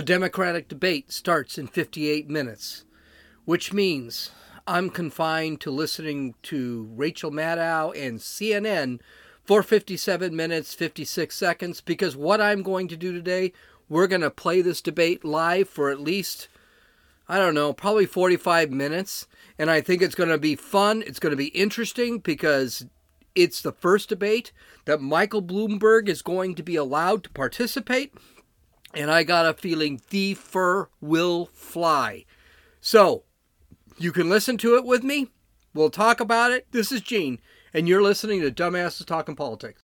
The Democratic debate starts in 58 minutes, which means I'm confined to listening to Rachel Maddow and CNN for 57 minutes, 56 seconds, because what I'm going to do today, we're going to play this debate live for at least, I don't know, probably 45 minutes. And I think it's going to be fun. It's going to be interesting because it's the first debate that Michael Bloomberg is going to be allowed to participate. And I got a feeling the fur will fly. So, you can listen to it with me. We'll talk about it. This is Gene, and you're listening to Dumbasses Talking Politics.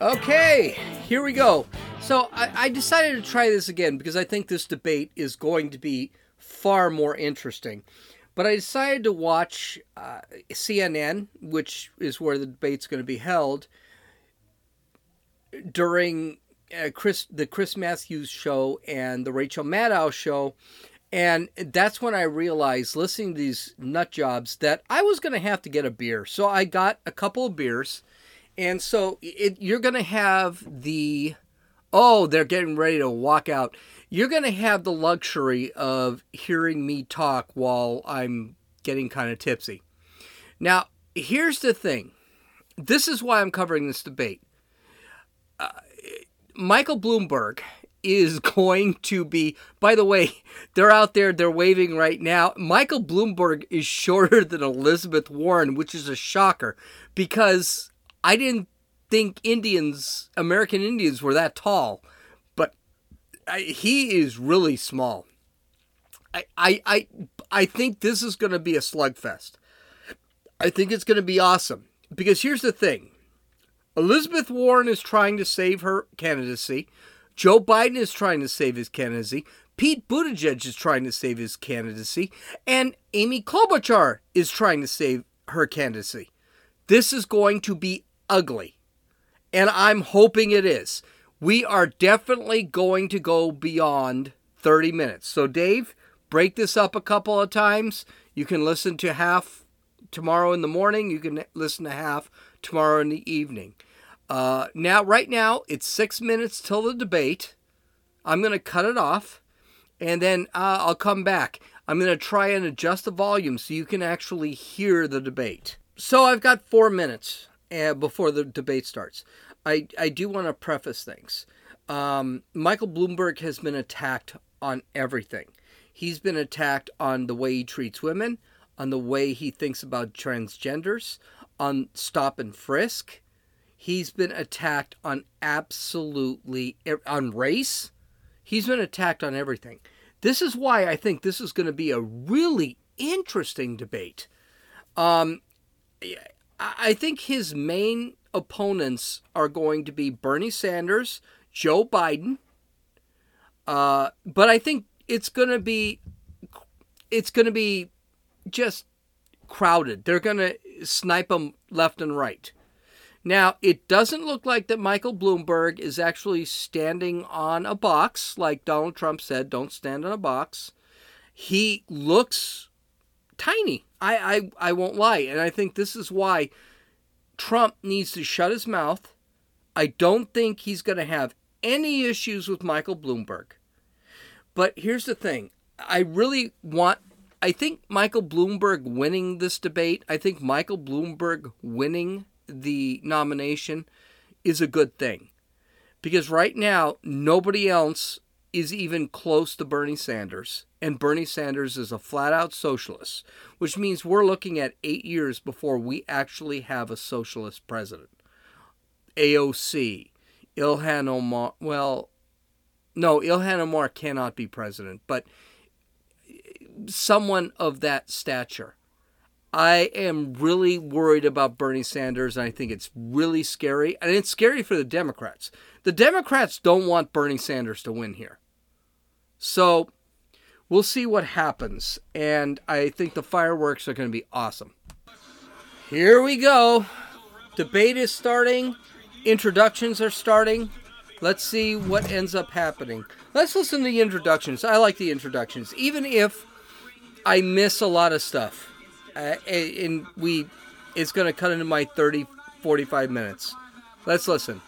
Okay, here we go. So I, I, decided to try this again because I think this debate is going to be far more interesting. But I decided to watch uh, CNN, which is where the debate's going to be held, during uh, Chris the Chris Matthews show and the Rachel Maddow show. And that's when I realized, listening to these nut jobs, that I was going to have to get a beer. So I got a couple of beers. And so it, you're going to have the, oh, they're getting ready to walk out. You're going to have the luxury of hearing me talk while I'm getting kind of tipsy. Now, here's the thing this is why I'm covering this debate. Michael Bloomberg is going to be, by the way, they're out there, they're waving right now. Michael Bloomberg is shorter than Elizabeth Warren, which is a shocker because I didn't think Indians, American Indians, were that tall, but I, he is really small. I, I, I, I think this is going to be a slugfest. I think it's going to be awesome because here's the thing Elizabeth Warren is trying to save her candidacy. Joe Biden is trying to save his candidacy. Pete Buttigieg is trying to save his candidacy. And Amy Klobuchar is trying to save her candidacy. This is going to be ugly. And I'm hoping it is. We are definitely going to go beyond 30 minutes. So, Dave, break this up a couple of times. You can listen to half tomorrow in the morning. You can listen to half tomorrow in the evening. Uh, now, right now, it's six minutes till the debate. I'm going to cut it off, and then uh, I'll come back. I'm going to try and adjust the volume so you can actually hear the debate. So I've got four minutes uh, before the debate starts. I, I do want to preface things. Um, Michael Bloomberg has been attacked on everything. He's been attacked on the way he treats women, on the way he thinks about transgenders, on stop and frisk. He's been attacked on absolutely on race. He's been attacked on everything. This is why I think this is going to be a really interesting debate. Um, I think his main opponents are going to be Bernie Sanders, Joe Biden. Uh, but I think it's going to be it's going to be just crowded. They're going to snipe them left and right. Now, it doesn't look like that Michael Bloomberg is actually standing on a box, like Donald Trump said, don't stand on a box. He looks tiny. I, I, I won't lie. And I think this is why Trump needs to shut his mouth. I don't think he's going to have any issues with Michael Bloomberg. But here's the thing I really want I think Michael Bloomberg winning this debate, I think Michael Bloomberg winning the nomination is a good thing. Because right now, nobody else is even close to Bernie Sanders. And Bernie Sanders is a flat out socialist, which means we're looking at eight years before we actually have a socialist president. AOC, Ilhan Omar, well, no, Ilhan Omar cannot be president, but someone of that stature. I am really worried about Bernie Sanders, and I think it's really scary. And it's scary for the Democrats. The Democrats don't want Bernie Sanders to win here. So we'll see what happens. And I think the fireworks are going to be awesome. Here we go. Debate is starting, introductions are starting. Let's see what ends up happening. Let's listen to the introductions. I like the introductions, even if I miss a lot of stuff. Uh, and we, it's going to cut into my 30, 45 minutes. Let's listen.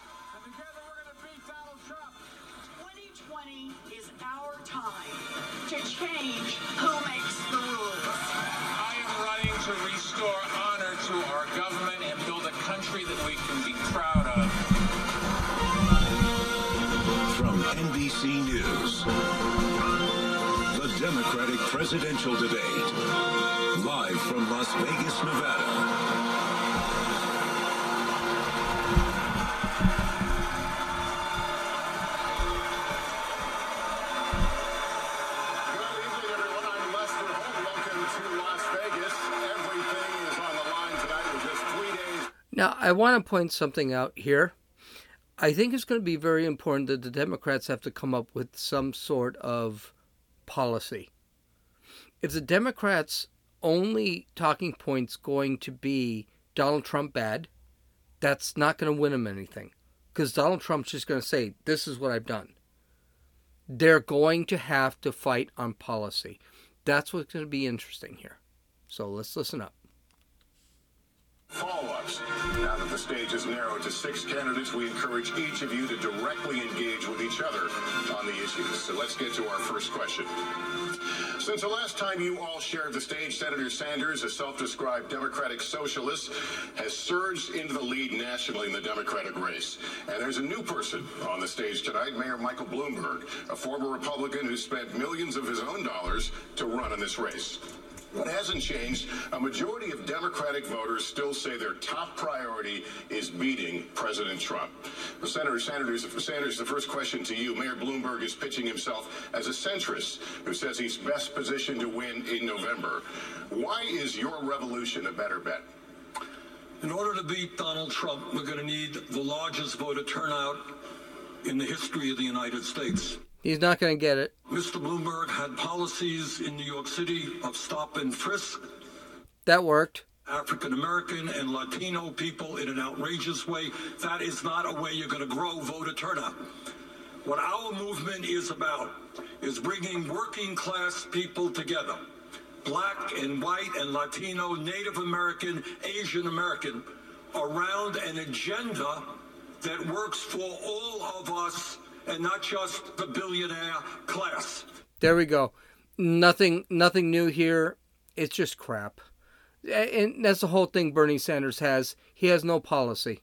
Presidential debate. Live from Las Vegas, Nevada. Now, I want to point something out here. I think it's going to be very important that the Democrats have to come up with some sort of policy. If the Democrats' only talking point's going to be Donald Trump bad, that's not going to win them anything. Because Donald Trump's just going to say, This is what I've done. They're going to have to fight on policy. That's what's going to be interesting here. So let's listen up. Follow-ups. Now that the stage is narrowed to six candidates, we encourage each of you to directly engage with each other on the issues. So let's get to our first question. Since the last time you all shared the stage, Senator Sanders, a self-described Democratic socialist, has surged into the lead nationally in the Democratic race. And there's a new person on the stage tonight, Mayor Michael Bloomberg, a former Republican who spent millions of his own dollars to run in this race. What hasn't changed, a majority of Democratic voters still say their top priority is beating President Trump. Well, Senator Sanders, Sanders, the first question to you. Mayor Bloomberg is pitching himself as a centrist who says he's best positioned to win in November. Why is your revolution a better bet? In order to beat Donald Trump, we're going to need the largest voter turnout in the history of the United States. He's not going to get it. Mr. Bloomberg had policies in New York City of stop and frisk. That worked. African American and Latino people in an outrageous way. That is not a way you're going to grow voter turnout. What our movement is about is bringing working class people together black and white and Latino, Native American, Asian American around an agenda that works for all of us and not just the billionaire class. There we go. Nothing nothing new here. It's just crap. And that's the whole thing Bernie Sanders has. He has no policy.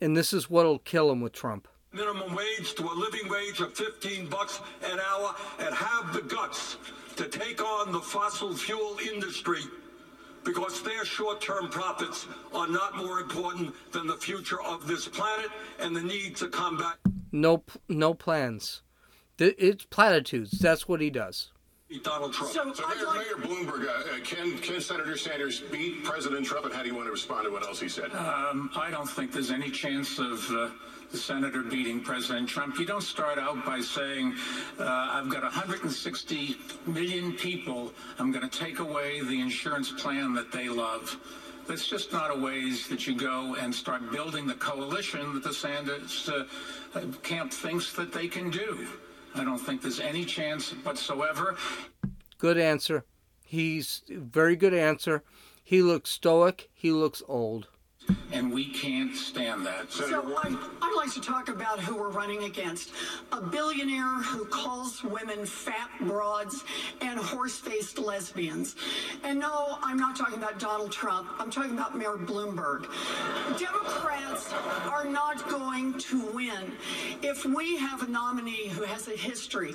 And this is what'll kill him with Trump. Minimum wage to a living wage of 15 bucks an hour and have the guts to take on the fossil fuel industry because their short-term profits are not more important than the future of this planet and the need to combat no no plans. It's platitudes. That's what he does. Donald Trump. So, so Mayor, like... Mayor, Bloomberg, uh, uh, can, can Senator Sanders beat President Trump, and how do you want to respond to what else he said? Um, I don't think there's any chance of uh, the senator beating President Trump. You don't start out by saying, uh, I've got 160 million people, I'm going to take away the insurance plan that they love. That's just not a ways that you go and start building the coalition that the Sanders uh, camp thinks that they can do. I don't think there's any chance whatsoever. Good answer. He's very good answer. He looks stoic. He looks old and we can't stand that. So I, would like to talk about who we're running against. A billionaire who calls women fat broads and horse-faced lesbians. And no, I'm not talking about Donald Trump. I'm talking about Mayor Bloomberg. Democrats are not going to win if we have a nominee who has a history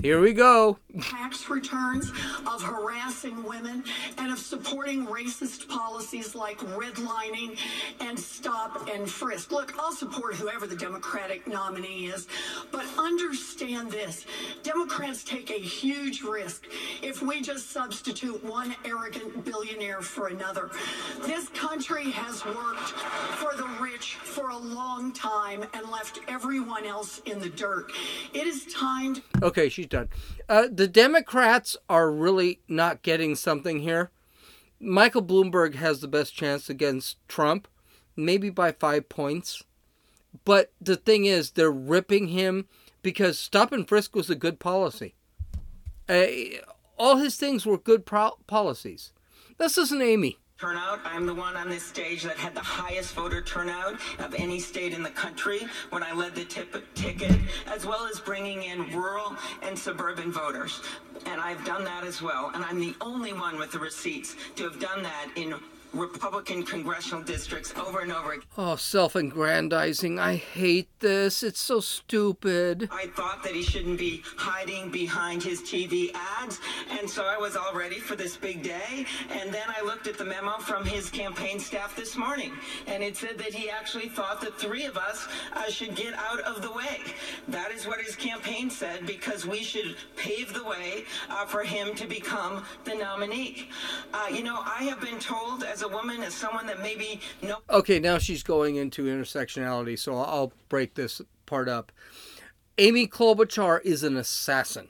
here we go. Tax returns of harassing women and of supporting racist policies like redlining and stop and frisk. Look, I'll support whoever the Democratic nominee is, but understand this Democrats take a huge risk if we just substitute one arrogant billionaire for another. This country has worked for the rich for a long time and left everyone else in the dirt. It is time. To- okay, she's done. Uh, the Democrats are really not getting something here. Michael Bloomberg has the best chance against Trump, maybe by five points. But the thing is, they're ripping him because stop and frisk was a good policy. Uh, all his things were good pro- policies. This isn't Amy turnout. I'm the one on this stage that had the highest voter turnout of any state in the country when I led the tip- ticket, as well as bringing in rural and suburban voters. And I've done that as well. And I'm the only one with the receipts to have done that in Republican congressional districts over and over again. Oh, self aggrandizing. I hate this. It's so stupid. I thought that he shouldn't be hiding behind his TV ads, and so I was all ready for this big day. And then I looked at the memo from his campaign staff this morning, and it said that he actually thought that three of us uh, should get out of the way. That is what his campaign said, because we should pave the way uh, for him to become the nominee. Uh, you know, I have been told as a woman, as someone that maybe no. Okay, now she's going into intersectionality, so I'll break this part up. Amy Klobuchar is an assassin,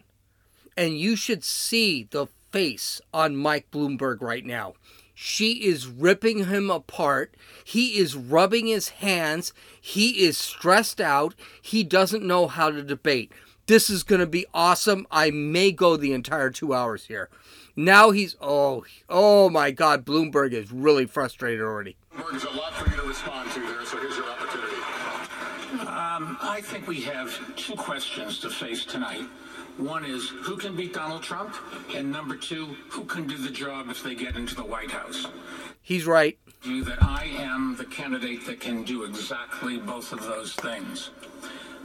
and you should see the face on Mike Bloomberg right now. She is ripping him apart. He is rubbing his hands. He is stressed out. He doesn't know how to debate. This is going to be awesome. I may go the entire two hours here. Now he's oh oh my God! Bloomberg is really frustrated already. Bloomberg is a lot for you to respond to there, so here's your opportunity. Um, I think we have two questions to face tonight. One is who can beat Donald Trump, and number two, who can do the job if they get into the White House. He's right. You that I am the candidate that can do exactly both of those things.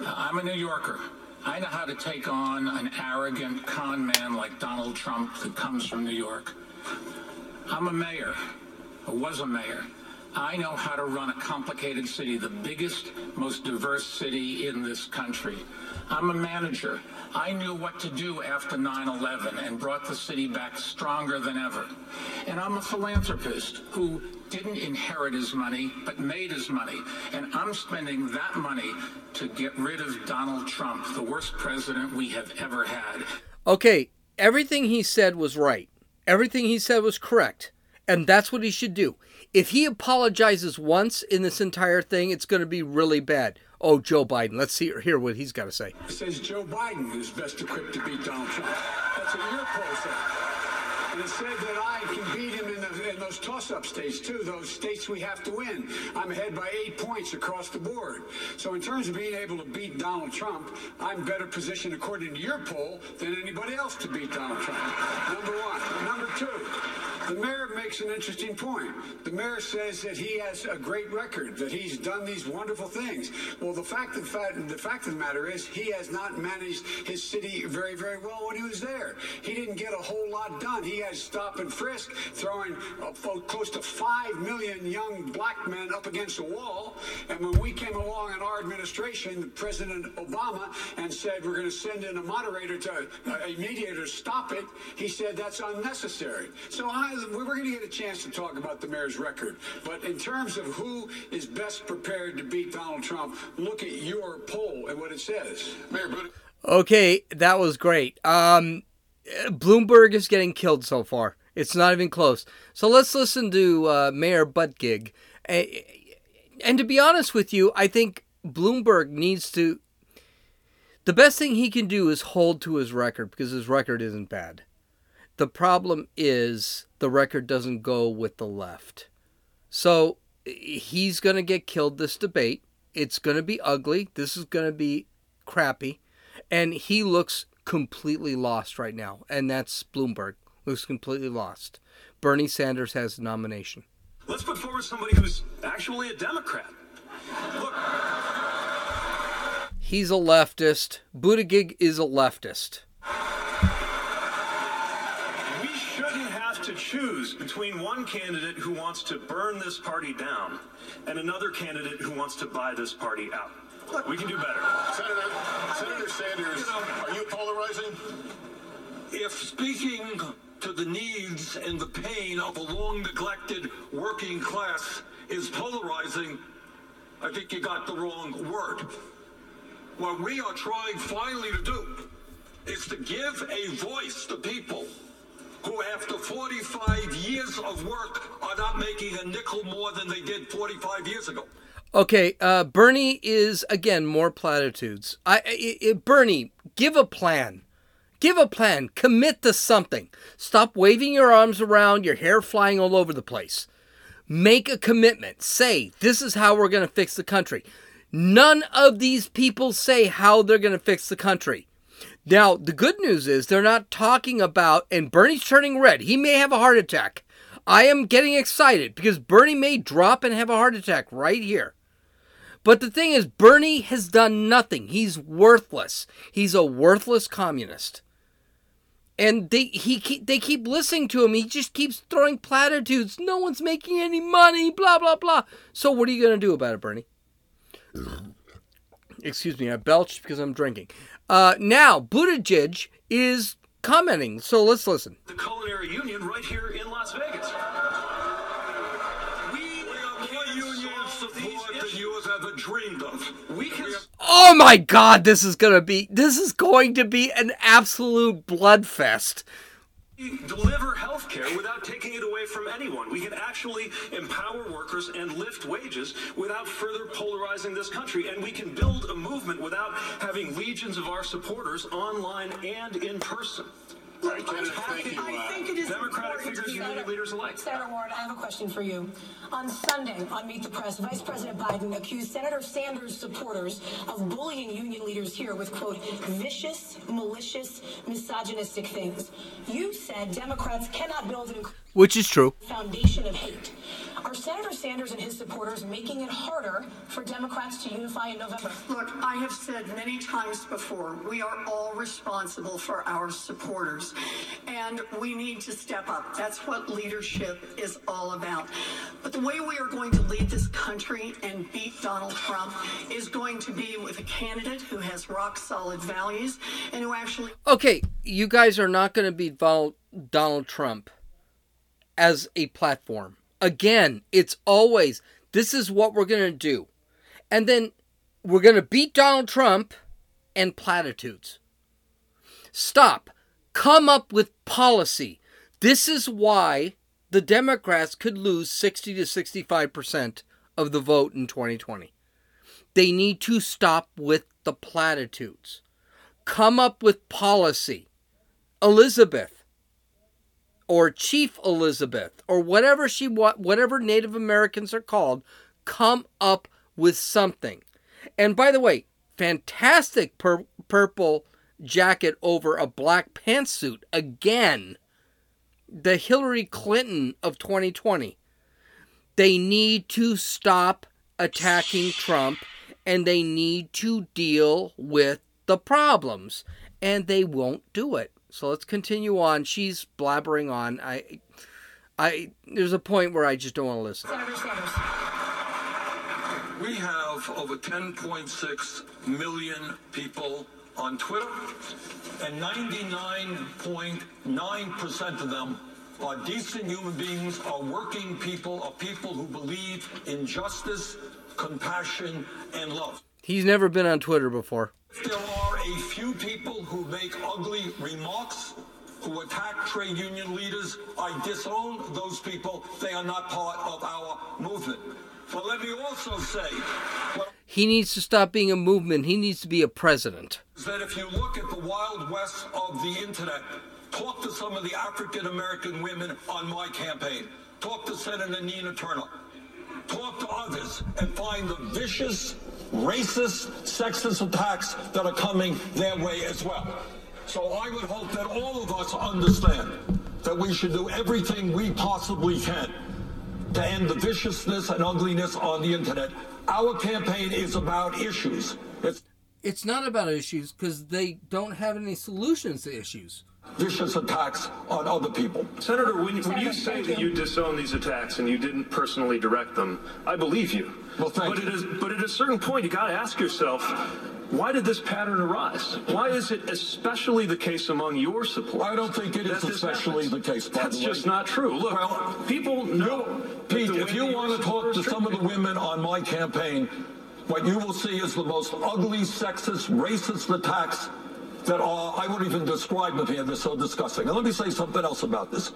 I'm a New Yorker. I know how to take on an arrogant con man like Donald Trump that comes from New York. I'm a mayor, or was a mayor. I know how to run a complicated city, the biggest, most diverse city in this country. I'm a manager. I knew what to do after 9 11 and brought the city back stronger than ever. And I'm a philanthropist who didn't inherit his money, but made his money. And I'm spending that money to get rid of Donald Trump, the worst president we have ever had. Okay, everything he said was right. Everything he said was correct. And that's what he should do. If he apologizes once in this entire thing, it's going to be really bad. Oh, Joe Biden. Let's see, hear what he's got to say. It says Joe Biden is best equipped to beat Donald Trump. That's what your poll said. And it said that I can beat him in, the, in those toss-up states, too, those states we have to win. I'm ahead by eight points across the board. So in terms of being able to beat Donald Trump, I'm better positioned, according to your poll, than anybody else to beat Donald Trump. Number one. Number two. The mayor makes an interesting point. The mayor says that he has a great record, that he's done these wonderful things. Well, the fact of the fact, the fact of the matter is, he has not managed his city very, very well when he was there. He didn't get a whole lot done. He has stop and frisk, throwing close to five million young black men up against a wall. And when we came along in our administration, President Obama, and said we're going to send in a moderator to a mediator to stop it, he said that's unnecessary. So I we're going to get a chance to talk about the mayor's record. But in terms of who is best prepared to beat Donald Trump, look at your poll and what it says. Mayor Buttigieg. Okay, that was great. Um, Bloomberg is getting killed so far. It's not even close. So let's listen to uh, Mayor Buttigieg. And to be honest with you, I think Bloomberg needs to. The best thing he can do is hold to his record because his record isn't bad. The problem is the record doesn't go with the left. So he's going to get killed this debate. It's going to be ugly. This is going to be crappy. And he looks completely lost right now. And that's Bloomberg. Looks completely lost. Bernie Sanders has the nomination. Let's put forward somebody who's actually a Democrat. Look. He's a leftist. Buttigieg is a leftist. We shouldn't have to choose between one candidate who wants to burn this party down and another candidate who wants to buy this party out. Look, we can do better. Senator, Senator Sanders, are you polarizing? If speaking to the needs and the pain of a long neglected working class is polarizing, I think you got the wrong word. What we are trying finally to do is to give a voice to people who, after 45 years of work, are not making a nickel more than they did 45 years ago. Okay, uh, Bernie is again more platitudes. I, I, I, Bernie, give a plan. Give a plan. Commit to something. Stop waving your arms around, your hair flying all over the place. Make a commitment. Say, this is how we're going to fix the country. None of these people say how they're going to fix the country. Now, the good news is they're not talking about, and Bernie's turning red. He may have a heart attack. I am getting excited because Bernie may drop and have a heart attack right here. But the thing is, Bernie has done nothing. He's worthless. He's a worthless communist. And they he keep, they keep listening to him. He just keeps throwing platitudes. No one's making any money. Blah blah blah. So what are you gonna do about it, Bernie? Excuse me, I belched because I'm drinking. Uh, now, Buttigieg is commenting. So let's listen. The Culinary Union right here in Las Vegas. We have more union support than you have ever dreamed of. We can Oh my god, this is gonna be this is going to be an absolute bloodfest. Deliver health care without taking it away from anyone. We can actually empower workers and lift wages without further polarizing this country. And we can build a movement without having legions of our supporters online and in person. Right, Kenneth, thank you. I Uh, think it is Democratic figures, to union leaders alike. Senator Warren, I have a question for you. On Sunday, on Meet the Press, Vice President Biden accused Senator Sanders' supporters of bullying union leaders here with, quote, vicious, malicious, misogynistic things. You said Democrats cannot build an Which is true. foundation of hate. Are Senator Sanders and his supporters making it harder for Democrats to unify in November? Look, I have said many times before, we are all responsible for our supporters, and we need to step up. That's what leadership is all about. But the way we are going to lead this country and beat Donald Trump is going to be with a candidate who has rock solid values and who actually Okay, you guys are not going to beat Donald Trump as a platform. Again, it's always this is what we're going to do. And then we're going to beat Donald Trump and platitudes. Stop. Come up with policy. This is why the Democrats could lose 60 to 65% of the vote in 2020. They need to stop with the platitudes come up with policy. Elizabeth or Chief Elizabeth or whatever she whatever Native Americans are called, come up with something. And by the way, fantastic pur- purple jacket over a black pantsuit again. The Hillary Clinton of 2020. They need to stop attacking Trump and they need to deal with the problems and they won't do it. So let's continue on. She's blabbering on. I I there's a point where I just don't want to listen. We have over 10.6 million people on Twitter, and 99.9% of them are decent human beings, are working people, are people who believe in justice, compassion, and love. He's never been on Twitter before. There are a few people who make ugly remarks, who attack trade union leaders. I disown those people. They are not part of our movement. But let me also say He needs to stop being a movement. He needs to be a president. is that if you look at the wild west of the internet, talk to some of the African American women on my campaign, talk to Senator Nina Turner, talk to others, and find the vicious, racist, sexist attacks that are coming their way as well. So I would hope that all of us understand that we should do everything we possibly can to end the viciousness and ugliness on the internet. Our campaign is about issues. It's It's not about issues because they don't have any solutions to issues. Vicious attacks on other people. Senator, when, when you say that you disown these attacks and you didn't personally direct them, I believe you. Well, thank but you. It is, but at a certain point, you got to ask yourself, why did this pattern arise? Why is it especially the case among your supporters? I don't think it is that especially happens? the case, by That's the way. just not true. Look, Well, people know. Pete, the if you want to talk to some of the women on my campaign, what you will see is the most ugly, sexist, racist attacks that are, I won't even describe them here, they're so disgusting. And let me say something else about this,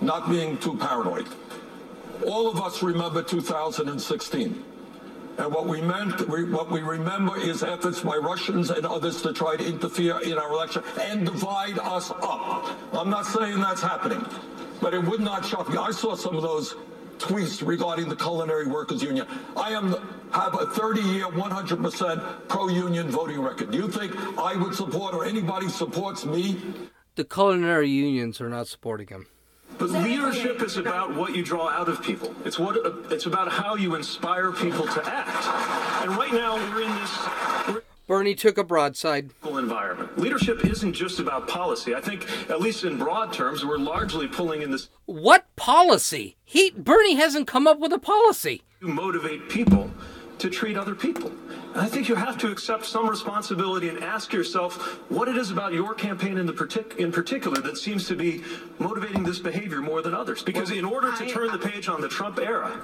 not being too paranoid. All of us remember 2016. And what we meant, we, what we remember is efforts by Russians and others to try to interfere in our election and divide us up. I'm not saying that's happening, but it would not shock me. I saw some of those tweets regarding the Culinary Workers Union. I am have a 30-year, 100% pro-union voting record. Do you think I would support or anybody supports me The culinary unions are not supporting him. But leadership is about what you draw out of people. It's what it's about how you inspire people to act. And right now we're in this we're Bernie took a broadside. environment. Leadership isn't just about policy. I think, at least in broad terms, we're largely pulling in this What policy? He Bernie hasn't come up with a policy. to motivate people to treat other people. And I think you have to accept some responsibility and ask yourself what it is about your campaign in the partic- in particular that seems to be motivating this behavior more than others. Because in order to I- turn the page on the Trump era,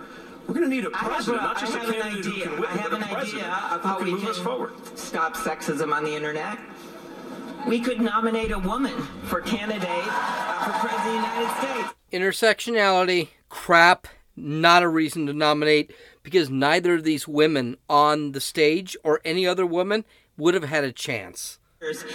we're going to need a president, not just a candidate who can win, I have but an a president idea of who how can we move us can forward. stop sexism on the internet. We could nominate a woman for candidate uh, for president of the United States. Intersectionality, crap, not a reason to nominate because neither of these women on the stage or any other woman would have had a chance.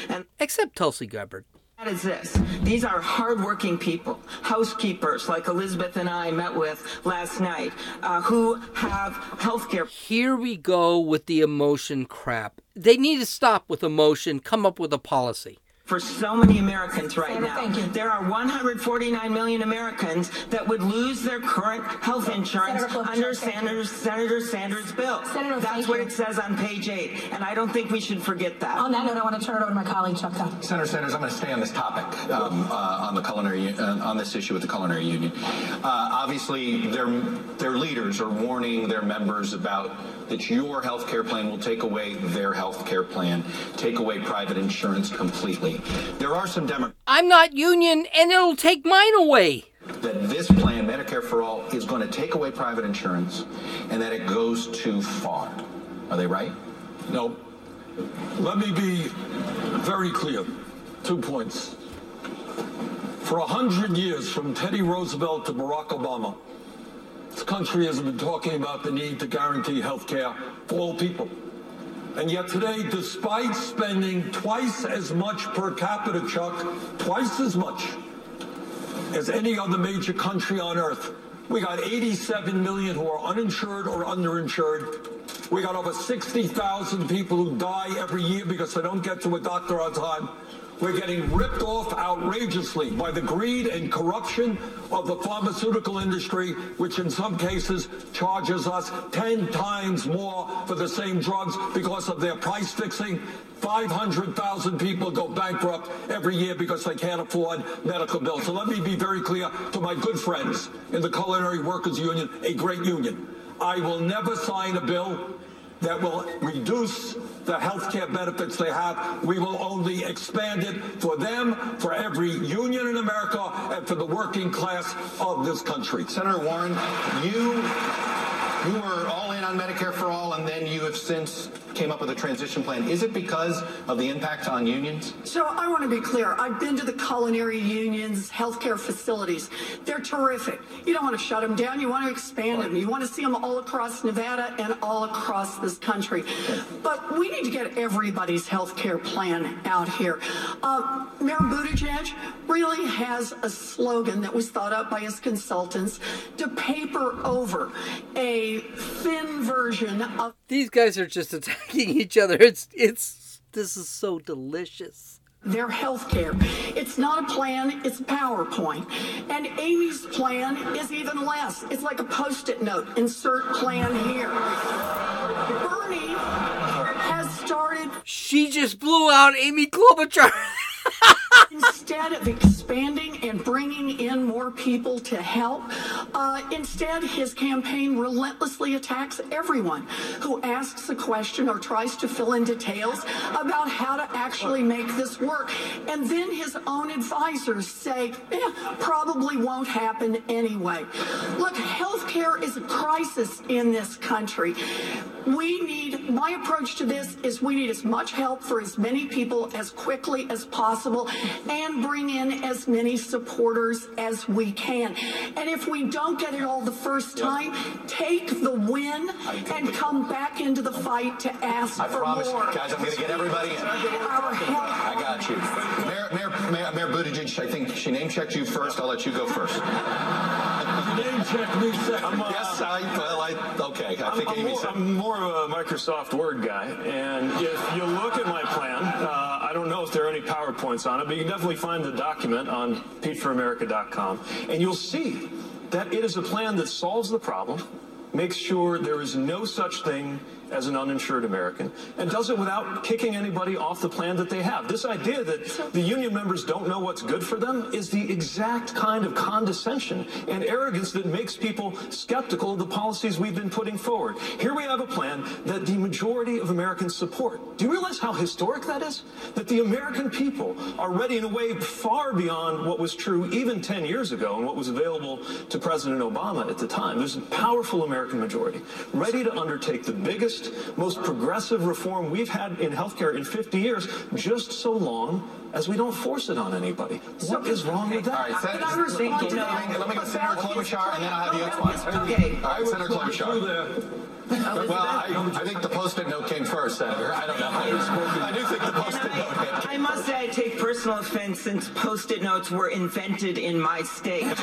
And Except Tulsi Gabbard. Is this. These are hardworking people, housekeepers like Elizabeth and I met with last night, uh, who have health care. Here we go with the emotion crap. They need to stop with emotion, come up with a policy. For so many Americans right now. thank you. There are 149 million Americans that would lose their current health insurance Senator under thank Senator, Senator Sanders' bill. Senator, That's what you. it says on page eight, and I don't think we should forget that. On that note, I want to turn it over to my colleague, Chuck Todd. Senator Sanders, I'm going to stay on this topic um, uh, on the culinary uh, on this issue with the culinary union. Uh, obviously, their their leaders are warning their members about that your health care plan will take away their health care plan, take away private insurance completely. There are some Democrats I'm not union and it'll take mine away. that this plan, Medicare for All, is going to take away private insurance, and that it goes too far. Are they right? No. Let me be very clear. Two points. For a hundred years, from Teddy Roosevelt to Barack Obama, this country has been talking about the need to guarantee health care for all people. And yet today, despite spending twice as much per capita, Chuck, twice as much as any other major country on earth. We got 87 million who are uninsured or underinsured. We got over 60,000 people who die every year because they don't get to a doctor on time. We're getting ripped off outrageously by the greed and corruption of the pharmaceutical industry, which in some cases charges us 10 times more for the same drugs because of their price fixing. 500,000 people go bankrupt every year because they can't afford medical bills. So let me be very clear to my good friends in the Culinary Workers Union, a great union. I will never sign a bill that will reduce the health care benefits they have. We will only expand it for them, for every union in America, and for the working class of this country. Senator Warren, you you were all in on Medicare for all, and then you have since came up with a transition plan. Is it because of the impact on unions? So I want to be clear. I've been to the culinary unions, healthcare facilities. They're terrific. You don't want to shut them down. You want to expand them. You want to see them all across Nevada and all across this country. But we need to get everybody's healthcare plan out here. Uh, Mayor Buttigieg really has a slogan that was thought up by his consultants to paper over a thin version of These guys are just attacking each other. It's it's this is so delicious. Their health care. It's not a plan, it's PowerPoint. And Amy's plan is even less. It's like a post it note insert plan here. Bernie has started She just blew out Amy Klobuchar. instead of expanding and bringing in more people to help, uh, instead his campaign relentlessly attacks everyone who asks a question or tries to fill in details about how to actually make this work. And then his own advisors say, eh, probably won't happen anyway. Look, healthcare is a crisis in this country. We need, my approach to this is we need as much help for as many people as quickly as possible and bring in as many supporters as we can. And if we don't get it all the first time, take the win and come back into the fight to ask I for promise, more. guys. I'm going to get everybody in. Our. I got you. Mayor, Mayor, Mayor, Mayor Buttigieg, I think she name checked you first. I'll let you go first. Name check me second. yes, I, well, I, okay. I think I'm, Amy more, said. I'm more of a Microsoft Word guy, and if you look at my plan, uh, I don't know if there are any PowerPoints on it, but you can definitely find the document on PeteForAmerica.com, and you'll see that it is a plan that solves the problem, makes sure there is no such thing as an uninsured American, and does it without kicking anybody off the plan that they have. This idea that the union members don't know what's good for them is the exact kind of condescension and arrogance that makes people skeptical of the policies we've been putting forward. Here we have a plan that the majority of Americans support. Do you realize how historic that is? That the American people are ready in a way far beyond what was true even 10 years ago and what was available to President Obama at the time. There's a powerful American majority ready to undertake the biggest most progressive reform we've had in healthcare in 50 years, just so long as we don't force it on anybody. What is wrong with that? All right, Sen- I respond to that let me get Senator Klobuchar, and then I'll have you comment. explain. Okay. All right, Senator Klobuchar. Well, I, I think the post-it note came first, Senator. I don't know. I do think the post-it note hit. I must say I take personal offense since post-it notes were invented in my state. so,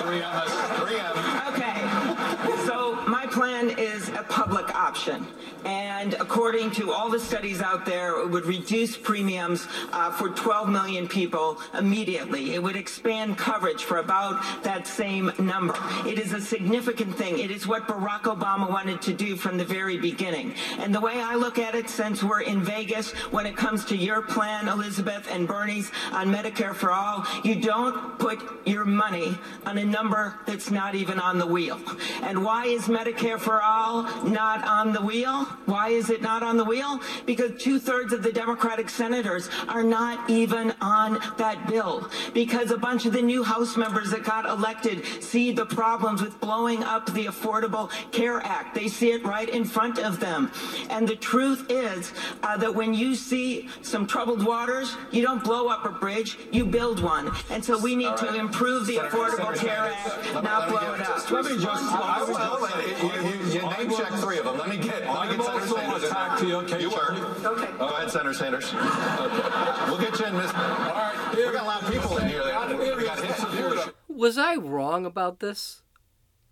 3M, 3M. Okay. So my plan is public option. And according to all the studies out there, it would reduce premiums uh, for 12 million people immediately. It would expand coverage for about that same number. It is a significant thing. It is what Barack Obama wanted to do from the very beginning. And the way I look at it, since we're in Vegas, when it comes to your plan, Elizabeth and Bernie's on Medicare for All, you don't put your money on a number that's not even on the wheel. And why is Medicare for All not on the wheel? Why is it not on the wheel? Because two thirds of the Democratic senators are not even on that bill. Because a bunch of the new House members that got elected see the problems with blowing up the Affordable Care Act. They see it right in front of them. And the truth is uh, that when you see some troubled waters, you don't blow up a bridge, you build one. And so we need to improve the Senator- Affordable Senator Care Sanders, Act, let not let blow it up. Let me just, I, I will, you, you, you name check three of them. Let me get, let me get Senator Sanders. in there. You were. Okay. Go ahead, Senator Sanders. Okay. We'll get you in, Miss. All right. We got a lot of people in here. that- We got hits and. Was I wrong about this?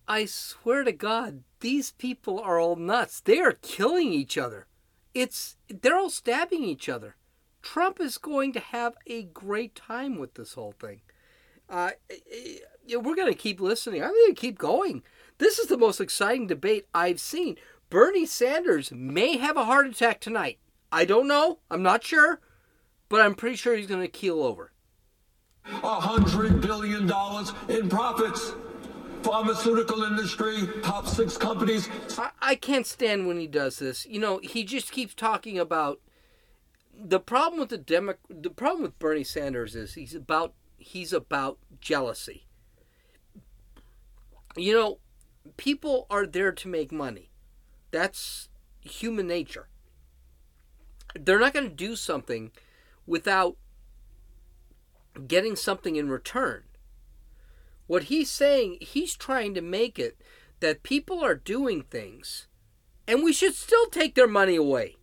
I swear to God, these people are all nuts. They are killing each other. It's they're all stabbing each other. Trump is going to have a great time with this whole thing. Uh, yeah, we're going to keep listening. I'm going to keep going. This is the most exciting debate I've seen. Bernie Sanders may have a heart attack tonight. I don't know. I'm not sure, but I'm pretty sure he's going to keel over. A hundred billion dollars in profits. Pharmaceutical industry, top six companies. I, I can't stand when he does this. You know, he just keeps talking about the problem with the Demo- the problem with Bernie Sanders is he's about he's about jealousy. You know, people are there to make money. That's human nature. They're not going to do something without getting something in return. What he's saying, he's trying to make it that people are doing things and we should still take their money away.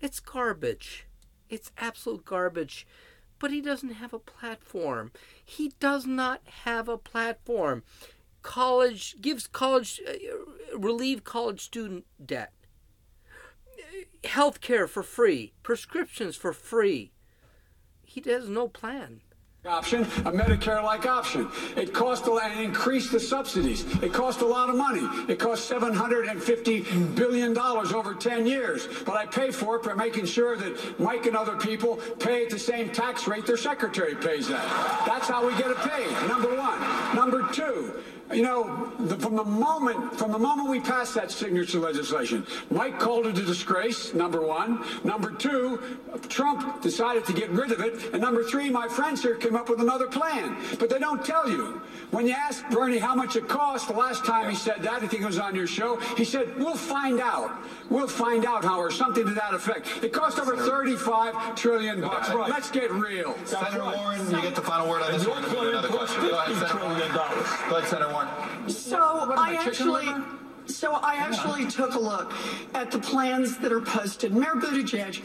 It's garbage. It's absolute garbage. But he doesn't have a platform. He does not have a platform. College gives college, uh, relieve college student debt. Health care for free. Prescriptions for free. He has no plan. option, a Medicare-like option. It cost a lot and increased the subsidies. It cost a lot of money. It cost 750 billion dollars over 10 years. But I pay for it by making sure that Mike and other people pay at the same tax rate their secretary pays at. That's how we get it paid. Number one. Number two. You know, the, from the moment from the moment we passed that signature legislation, Mike called it a disgrace. Number one. Number two, Trump decided to get rid of it. And number three, my friends here came up with another plan. But they don't tell you. When you ask Bernie how much it cost, the last time he said that, I think it was on your show, he said, "We'll find out. We'll find out, how or something to that effect." It cost over 35 trillion bucks. Right. Let's get real. Senator Warren, you get the final word on this one. Another question. Go ahead, Senator Warren. Go ahead, Senator Warren. So I, actually, so I actually took a look at the plans that are posted. Mayor Buttigieg,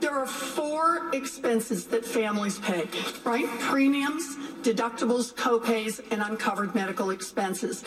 there are four expenses that families pay, right? Premiums, deductibles, copays, and uncovered medical expenses.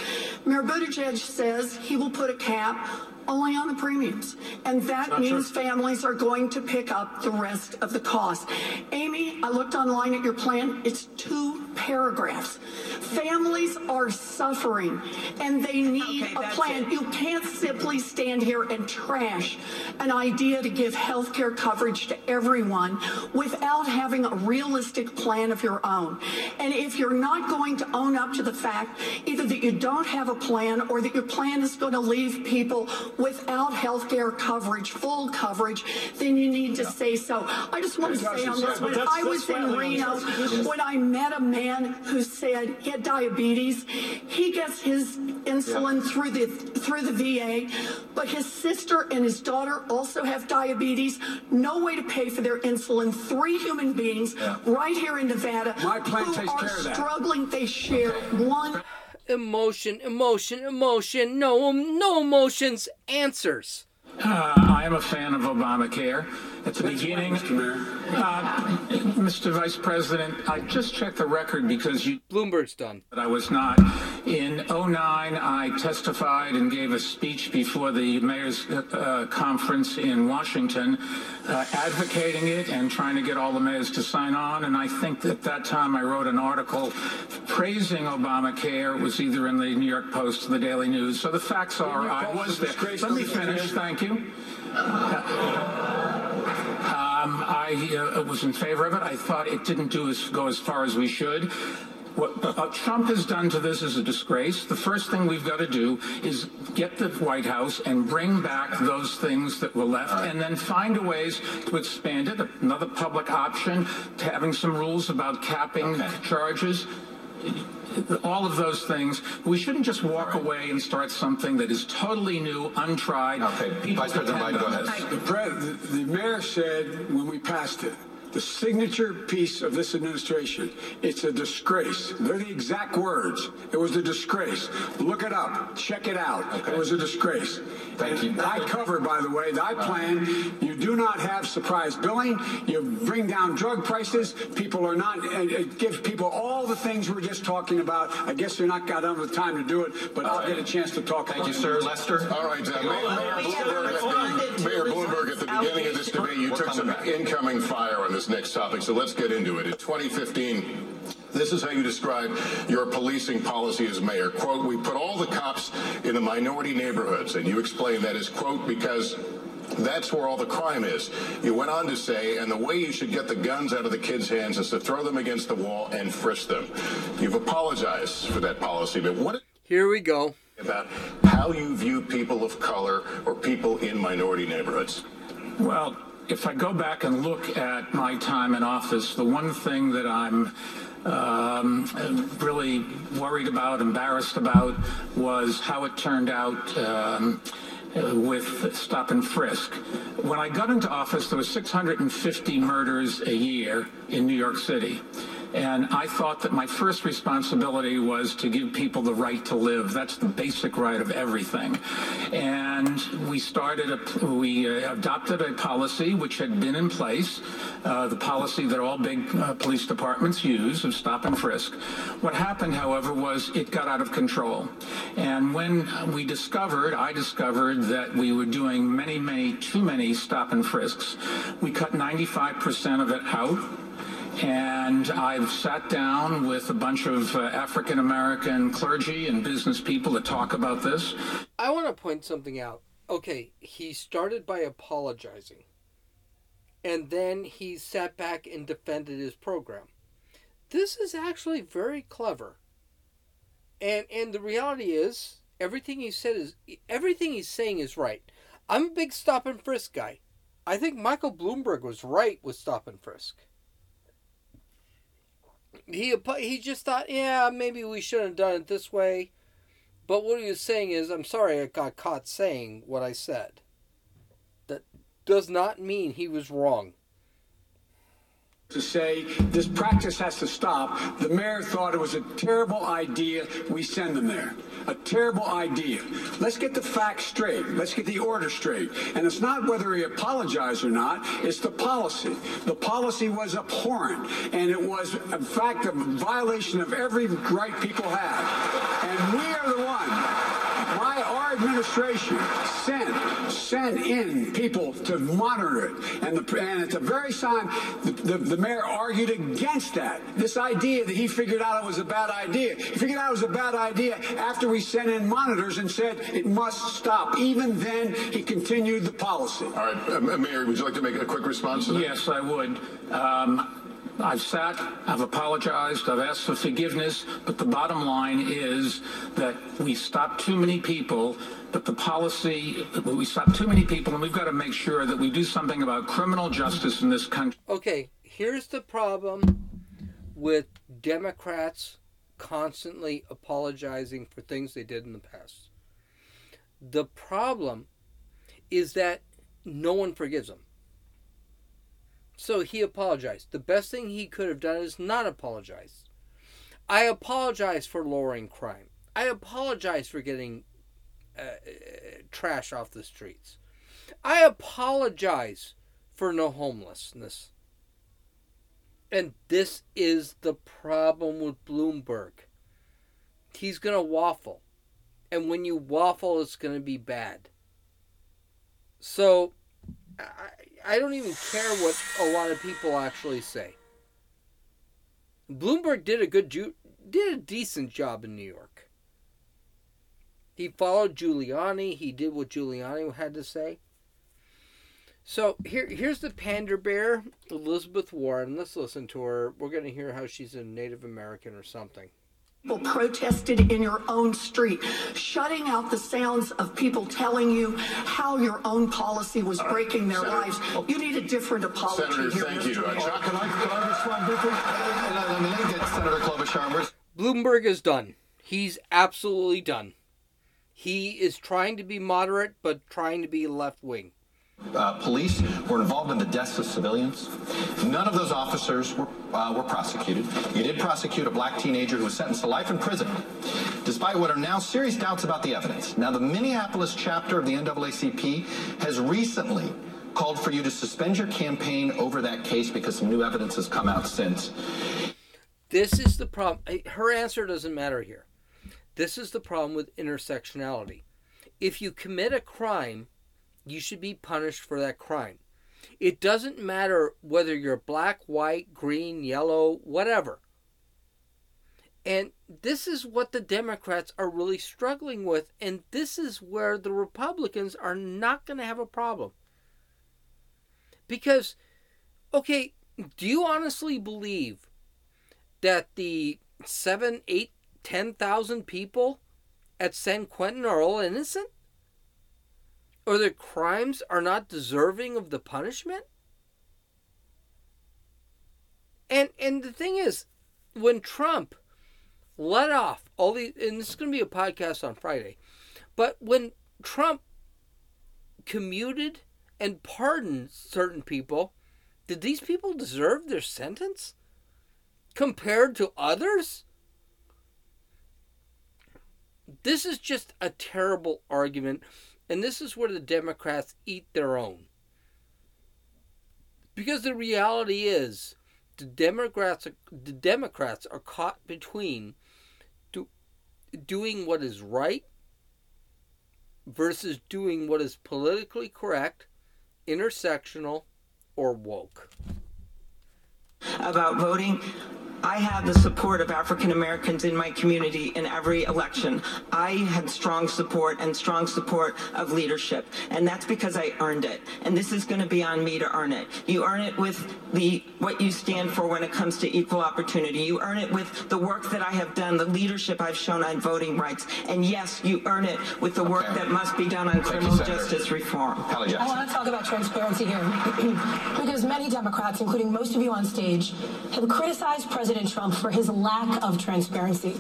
Mayor Buttigieg says he will put a cap only on the premiums. And that means true. families are going to pick up the rest of the cost. Amy, I looked online at your plan. It's two paragraphs. Families are suffering and they need Okay, a plan. it. You can't simply stand here and trash an idea to give health care coverage to everyone without having a realistic plan of your own. And if you're not going to own up to the fact either that you don't have a plan or that your plan is going to leave people without health care coverage, full coverage, then you need to say so. I just want to say on this, one, I was in Reno, when I met a man who said he had diabetes, he gets his insulin through the through the VA, but his sister and his daughter also have diabetes. No way to pay for their insulin. Three human beings right here in Nevada My plan who takes are care of that. struggling. They share one. Emotion, emotion, emotion. No, no emotions. Answers. Uh, I am a fan of Obamacare. At the beginning, Mr. Mayor. uh, Mr. Vice President, I just checked the record because you Bloomberg's done. But I was not. In 09, I testified and gave a speech before the mayor's uh, conference in Washington, uh, advocating it and trying to get all the mayors to sign on. And I think at that time I wrote an article praising Obamacare. It was either in the New York Post or the Daily News. So the facts are I was there. Let me finish. Thank you. Um, I uh, was in favor of it. I thought it didn't do as, go as far as we should. What uh, Trump has done to this is a disgrace. The first thing we've got to do is get the White House and bring back those things that were left, and then find a ways to expand it. Another public option, to having some rules about capping charges all of those things. We shouldn't just walk away and start something that is totally new, untried. Okay, People Vice President Biden, go ahead. The, pre- the, the mayor said when we passed it, the signature piece of this administration, it's a disgrace. They're the exact words. It was a disgrace. Look it up. Check it out. Okay. It was a disgrace. Thank you. I cover, by the way, I uh-huh. plan. You do not have surprise billing. You bring down drug prices. People are not, uh, uh, it it gives people all the things we're just talking about. I guess you're not got enough time to do it, but I'll get a chance to talk Thank about you, it. sir. Lester? All right, uh, Mayor, Mayor We haven't Bloomberg, responded at Mayor his Bloomberg, at the beginning of this debate, you took some incoming fire on this next topic, so let's get into it. In 2015, this is how you describe your policing policy as mayor. Quote, we put all the cops in the minority neighborhoods, and you explain that as, quote, because that's where all the crime is. You went on to say, and the way you should get the guns out of the kids' hands is to throw them against the wall and frisk them. You've apologized for that policy, but what Here we go. about how you view people of color or people in minority neighborhoods? Well, if I go back and look at my time in office, the one thing that I'm um, really worried about, embarrassed about, was how it turned out um, with stop and frisk. When I got into office, there were 650 murders a year in New York City. And I thought that my first responsibility was to give people the right to live. That's the basic right of everything. And we started, a, we uh, adopted a policy which had been in place, uh, the policy that all big uh, police departments use of stop and frisk. What happened, however, was it got out of control. And when we discovered, I discovered that we were doing many, many, too many stop and frisks, we cut 95% of it out. And I've sat down with a bunch of uh, African American clergy and business people to talk about this. I want to point something out. Okay, he started by apologizing. And then he sat back and defended his program. This is actually very clever. And and the reality is everything he said is everything he's saying is right. I'm a big stop and frisk guy. I think Michael Bloomberg was right with stop and frisk. He he just thought, yeah, maybe we shouldn't have done it this way. But what he was saying is, I'm sorry I got caught saying what I said. That does not mean he was wrong. To say this practice has to stop. The mayor thought it was a terrible idea. We send them there. A terrible idea. Let's get the facts straight. Let's get the order straight. And it's not whether he apologized or not, it's the policy. The policy was abhorrent. And it was, in fact, a violation of every right people have. And we are the one. My, our administration sent sent in people to monitor it, and the and at the very time the, the, the mayor argued against that. This idea that he figured out it was a bad idea. He figured out it was a bad idea after we sent in monitors and said it must stop. Even then, he continued the policy. All right, uh, Mayor, would you like to make a quick response to that? Yes, I would. Um, I've sat, I've apologized, I've asked for forgiveness, but the bottom line is that we stopped too many people, but the policy, we stop too many people, and we've got to make sure that we do something about criminal justice in this country. Okay, here's the problem with Democrats constantly apologizing for things they did in the past. The problem is that no one forgives them. So he apologized. The best thing he could have done is not apologize. I apologize for lowering crime. I apologize for getting Uh, trash off the streets. I apologize for no homelessness. And this is the problem with Bloomberg. He's going to waffle. And when you waffle, it's going to be bad. So, I, I don't even care what a lot of people actually say. Bloomberg did a good, did a decent job in New York. He followed Giuliani. He did what Giuliani had to say. So here, here's the pander bear, Elizabeth Warren. Let's listen to her. We're going to hear how she's a Native American or something. People protested in your own street, shutting out the sounds of people telling you how your own policy was breaking their Senator- lives. You need a different apology Senator, here, thank Mr. you. Uh, Chuck, Can I, can I respond briefly? Let me let me get Senator Klobuchar. Bloomberg is done. He's absolutely done. He is trying to be moderate, but trying to be left wing. uh, police were involved in the deaths of civilians. None of those officers were, uh, were prosecuted. You did prosecute a black teenager who was sentenced to life in prison, despite what are now serious doubts about the evidence. Now, the Minneapolis chapter of the NAACP has recently called for you to suspend your campaign over that case because some new evidence has come out since. This is the problem. Her answer doesn't matter here. This is the problem with intersectionality. If you commit a crime, you should be punished for that crime. It doesn't matter whether you're black, white, green, yellow, whatever. And this is what the Democrats are really struggling with, and this is where the Republicans are not going to have a problem. Because, okay, do you honestly believe that the seven, eight, ten thousand people at San Quentin are all innocent? Or their crimes are not deserving of the punishment? And and the thing is, when Trump let off all these and this is gonna be a podcast on Friday, but when Trump commuted and pardoned certain people, did these people deserve their sentence? compared to others? This is just a terrible argument, and this is where the Democrats eat their own. Because the reality is, the Democrats, the Democrats are caught between do, doing what is right versus doing what is politically correct, intersectional, or woke. about voting. I have the support of African Americans in my community in every election. I had strong support and strong support of leadership, and that's because I earned it. And this is going to be on me to earn it. You earn it with the what you stand for when it comes to equal opportunity. You earn it with the work that I have done, the leadership I've shown on voting rights, and yes, you earn it with the work that must be done on criminal Senator. justice reform. Hallie I want to talk about transparency here because many Democrats, including most of you on stage, have criticized President Trump for his lack of transparency.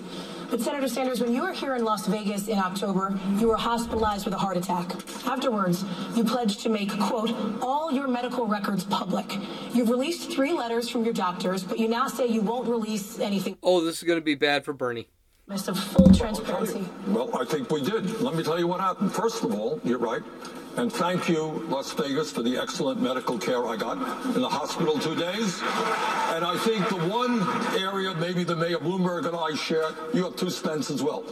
But Senator Sanders, when you were here in Las Vegas in October, you were hospitalized with a heart attack. Afterwards, you pledged to make, quote, all your medical records public. You've released three letters from your doctors, but you now say you won't release anything. Oh, this is going to be bad for Bernie. Of full transparency. Well, I think we did. Let me tell you what happened. First of all, you're right. And thank you, Las Vegas, for the excellent medical care I got in the hospital two days. And I think the one area maybe the Mayor Bloomberg and I share, you have two stents as well.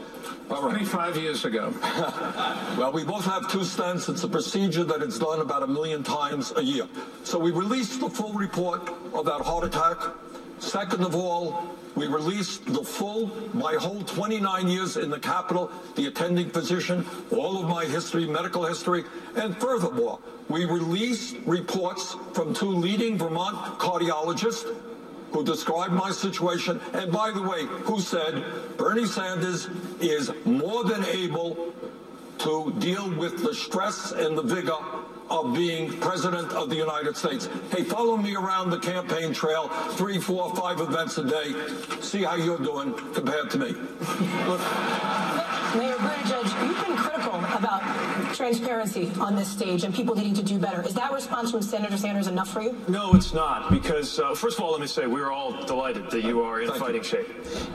All right. 25 years ago. well, we both have two stents. It's a procedure that is done about a million times a year. So we released the full report of that heart attack. Second of all, we released the full, my whole 29 years in the Capitol, the attending physician, all of my history, medical history, and furthermore, we released reports from two leading Vermont cardiologists who described my situation, and by the way, who said Bernie Sanders is more than able to deal with the stress and the vigor of being president of the United States. Hey, follow me around the campaign trail, three, four, five events a day. See how you're doing compared to me. Look, Mayor Buttigieg, you've been critical about transparency on this stage and people needing to do better. Is that response from Senator Sanders enough for you? No, it's not. Because, uh, first of all, let me say we're all delighted that you are in Thank fighting shape.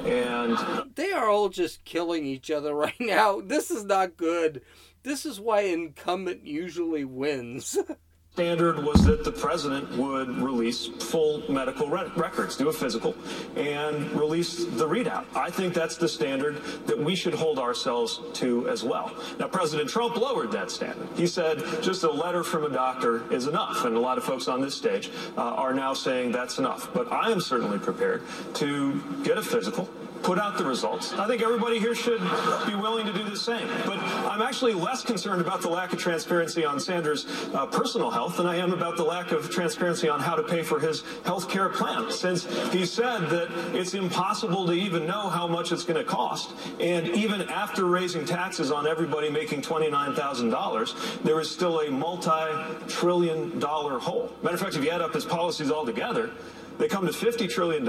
And They are all just killing each other right now. This is not good. This is why incumbent usually wins. standard was that the president would release full medical re- records, do a physical, and release the readout. I think that's the standard that we should hold ourselves to as well. Now, President Trump lowered that standard. He said just a letter from a doctor is enough, and a lot of folks on this stage uh, are now saying that's enough. But I am certainly prepared to get a physical put out the results. I think everybody here should be willing to do the same. But I'm actually less concerned about the lack of transparency on Sanders' uh, personal health than I am about the lack of transparency on how to pay for his health care plan, since he said that it's impossible to even know how much it's going to cost. And even after raising taxes on everybody making $29,000, there is still a multi-trillion dollar hole. Matter of fact, if you add up his policies altogether, they come to $50 trillion.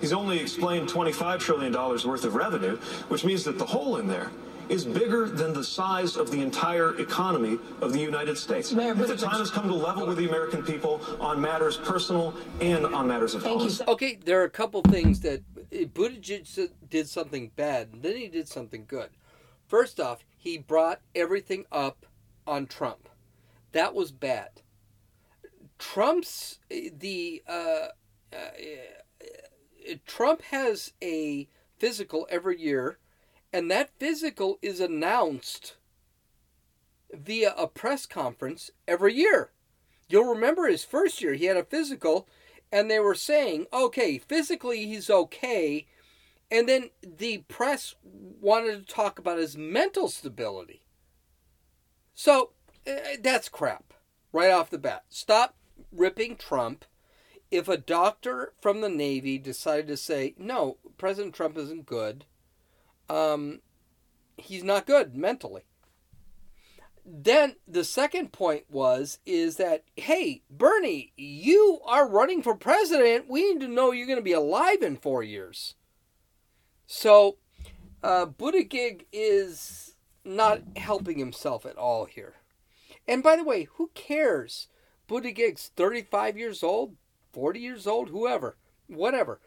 He's only explained $25 trillion worth of revenue, which means that the hole in there is bigger than the size of the entire economy of the United States. Mayor the time has come to level with the American people on matters personal and on matters of Thank you. policy. Okay, there are a couple things that eh, Buttigieg did something bad, and then he did something good. First off, he brought everything up on Trump. That was bad. Trump's eh, the uh, uh, Trump has a physical every year, and that physical is announced via a press conference every year. You'll remember his first year, he had a physical, and they were saying, okay, physically he's okay. And then the press wanted to talk about his mental stability. So uh, that's crap right off the bat. Stop ripping Trump. If a doctor from the Navy decided to say, no, President Trump isn't good, um, he's not good mentally then the second point was is that hey bernie you are running for president. We need to know you're going to be alive in four years. So uh, Buttigieg is not helping himself at all here. And by the way who cares? Buttigieg's 35 years old 40 years old whoever whatever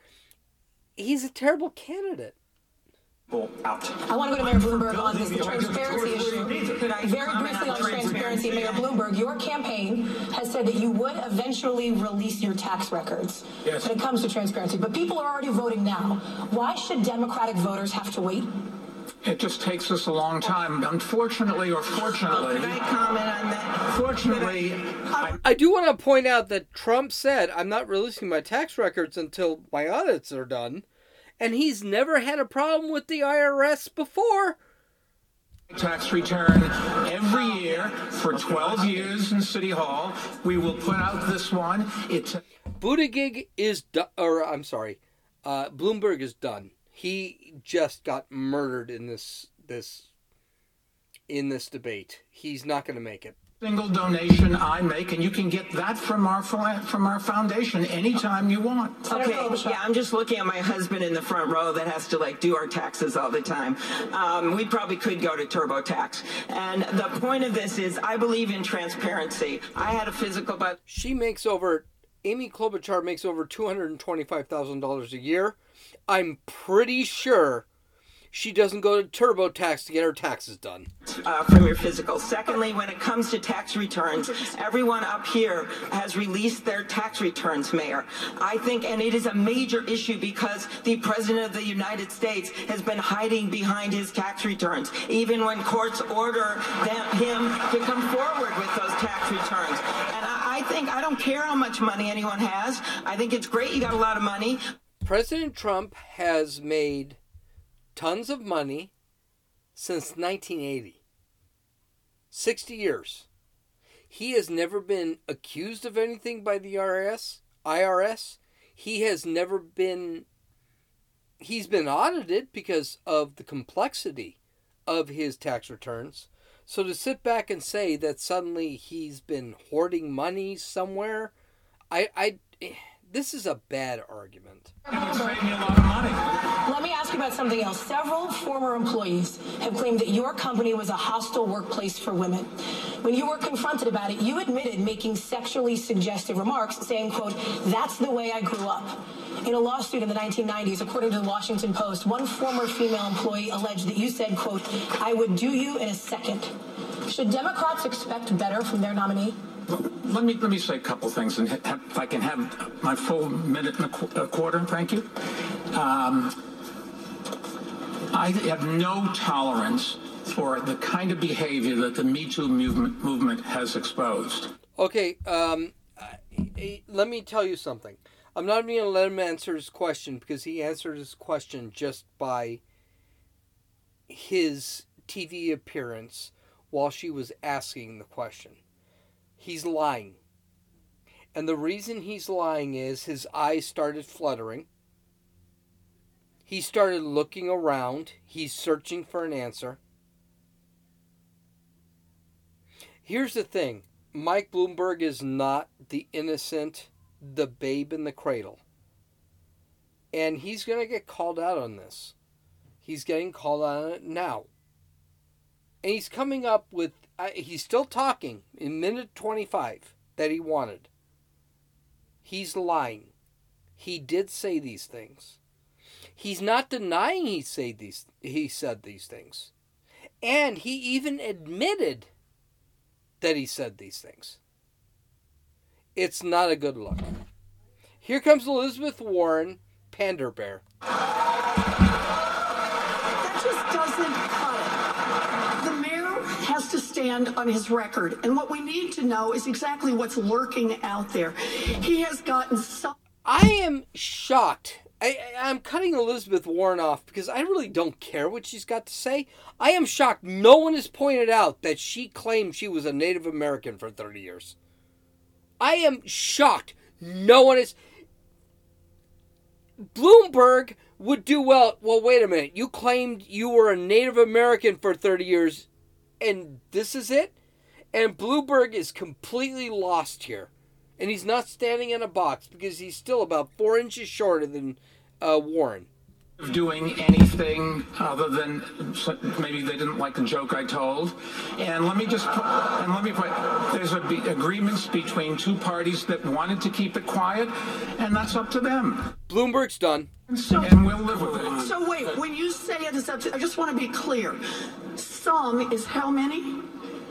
he's a terrible candidate Well, Out. I want to go to Mayor Bloomberg on this the transparency issue. Very briefly on transparency, Mayor Bloomberg, your campaign has said that you would eventually release your tax records Yes. when it comes to transparency. But people are already voting now. Why should Democratic voters have to wait? It just takes us a long time. Unfortunately or fortunately, Could I comment on that? fortunately, I I do want to point out that Trump said, I'm not releasing my tax records until my audits are done. And he's never had a problem with the IRS before. tax return every year for 12 years in City Hall. We will put out this one. It's Buttigieg is, done, or I'm sorry, uh, Bloomberg is done. He just got murdered in this this in this debate. He's not going to make it. single donation I make, and you can get that from our from our foundation anytime you want. Okay, yeah, I'm just looking at my husband in the front row that has to like do our taxes all the time. Um, we probably could go to TurboTax. And the point of this is, I believe in transparency. I had a physical, but She makes over Amy Klobuchar makes over two hundred and twenty five thousand dollars a year. I'm pretty sure she doesn't go to TurboTax to get her taxes done. uh, from your physical. Secondly, when it comes to tax returns, everyone up here has released their tax returns, Mayor. I think, and it is a major issue because the President of the United States has been hiding behind his tax returns, even when courts order them, him to come forward with those tax returns. And I, I think, I don't care how much money anyone has. I think it's great you got a lot of money. President Trump has made tons of money since 1980. 60 years. He has never been accused of anything by the IRS. IRS. He has never been he's been audited because of the complexity of his tax returns. So to sit back and say that suddenly he's been hoarding money somewhere, I I eh. This is a bad argument. Let me ask you about something else. Several former employees have claimed that your company was a hostile workplace for women. When you were confronted about it, you admitted making sexually suggestive remarks, saying, quote, that's the way I grew up. In a lawsuit in the 1990s, according to the Washington Post, one former female employee alleged that you said, quote, I would do you in a second. Should Democrats expect better from their nominee? Let me, let me say a couple things, and if I can have my full minute and a qu- a quarter, thank you. Um, I have no tolerance for the kind of behavior that the Me Too movement, movement has exposed. Okay, um, let me tell you something. I'm not even going to let him answer his question because he answered his question just by his TV appearance while she was asking the question. He's lying. And the reason he's lying is his eyes started fluttering. He started looking around. He's searching for an answer. Here's the thing Mike Bloomberg is not the innocent, the babe in the cradle. And he's going to get called out on this. He's getting called out on it now. And he's coming up with, uh, he's still talking in minute 25 that he wanted. He's lying. He did say these things. He's not denying he said these he said these things. And he even admitted that he said these things. It's not a good look. Here comes Elizabeth Warren, Pander Bear. That just doesn't cut it. The mayor has to stand on his record. And what we need to know is exactly what's lurking out there. He has gotten so. I am shocked. I, I'm cutting Elizabeth Warren off because I really don't care what she's got to say. I am shocked no one has pointed out that she claimed she was a Native American for 30 years. I am shocked no one is. Bloomberg would do well. Well, wait a minute. You claimed you were a Native American for 30 years, and this is it? And Bloomberg is completely lost here. And he's not standing in a box because he's still about four inches shorter than uh, Warren. Of doing anything other than maybe they didn't like the joke I told. And let me just put, and let me put, there's a be, agreements between two parties that wanted to keep it quiet, and that's up to them. Bloomberg's done. and we'll live with it. So wait, when you say it is up to, I just want to be clear. Some is how many?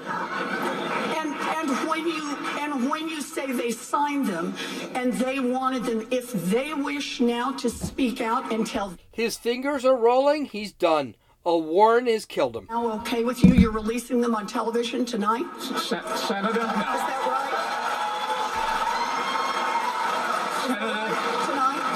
And and when you and when you say they signed them and they wanted them, if they wish now to speak out and tell His fingers are rolling. He's done. A Warren has killed him. now okay with you, you're releasing them on television tonight? Se- Senator. Is that right? Senator,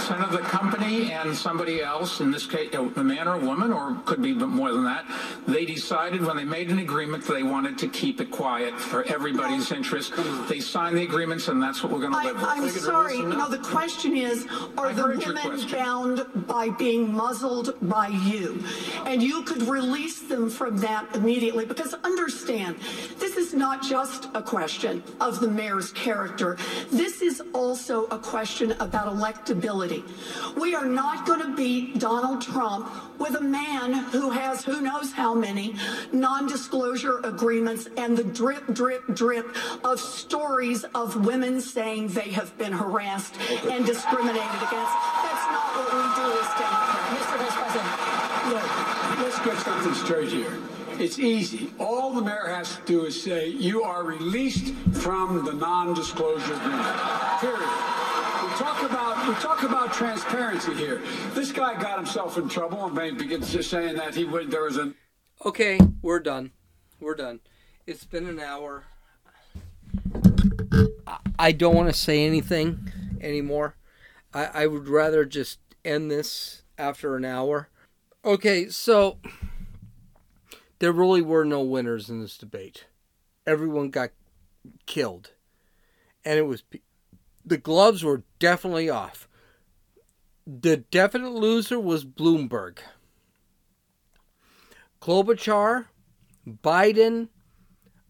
Senator, the company and somebody else, in this case, a man or a woman, or could be more than that, they decided when they made an agreement that they wanted to keep it quiet for everybody's interest. They signed the agreements, and that's what we're going to I, live with. I'm sorry. No, the question is, are I the women bound by being muzzled by you? And you could release them from that immediately because understand, this is not just a question of the mayor's character. This is also a question about electability. Opportunity. We are not going to beat Donald Trump with a man who has who knows how many non disclosure agreements and the drip, drip, drip of stories of women saying they have been harassed and discriminated against. That's not what we do as Democrats. Mr. Vice President. Look, let's get something straight here. It's easy. All the mayor has to do is say, you are released from the non-disclosure agreement. Period. Talk about we talk about transparency here. This guy got himself in trouble and maybe begins just saying that he would there was an Okay, we're done. We're done. It's been an hour. I- I don't want to say anything anymore. I, I would rather just end this after an hour. Okay, so there really were no winners in this debate. Everyone got killed. And it was the gloves were definitely off. The definite loser was Bloomberg. Klobuchar, Biden,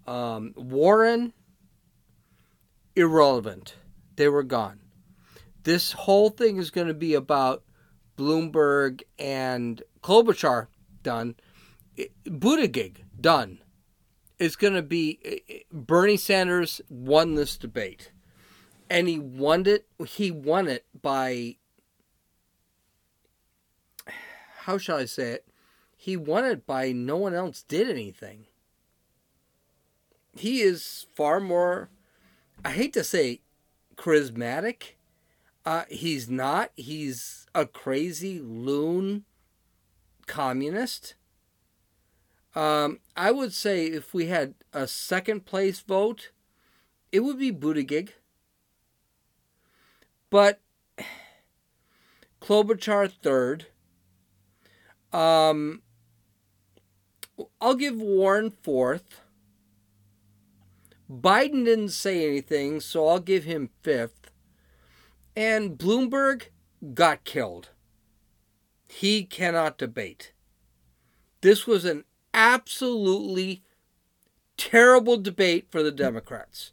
um, Warren, irrelevant. They were gone. This whole thing is going to be about Bloomberg and Klobuchar done. Buttigieg done. It's going to be Bernie Sanders won this debate, and he won it. He won it by how shall I say it? He won it by no one else did anything. He is far more, I hate to say, charismatic. Uh, he's not. He's a crazy loon communist. Um, I would say if we had a second place vote, it would be Buttigieg. But Klobuchar third. Um, I'll give Warren fourth. Biden didn't say anything, so I'll give him fifth. And Bloomberg got killed. He cannot debate. This was an absolutely terrible debate for the Democrats.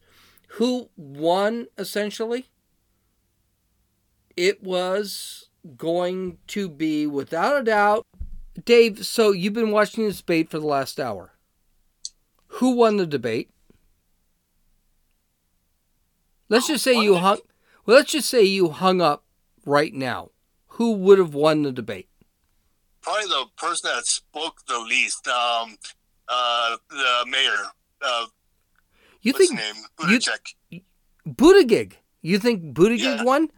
Who won essentially? It was going to be, without a doubt, Dave. So you've been watching this debate for the last hour. Who won the debate? Let's just say you hung. Well, let's just say you hung up right now. Who would have won the debate? Probably the person that spoke the least. Um, uh, the mayor. Uh, You think name? you- Buttigieg. Buttigieg? You think Buttigieg Yeah. won?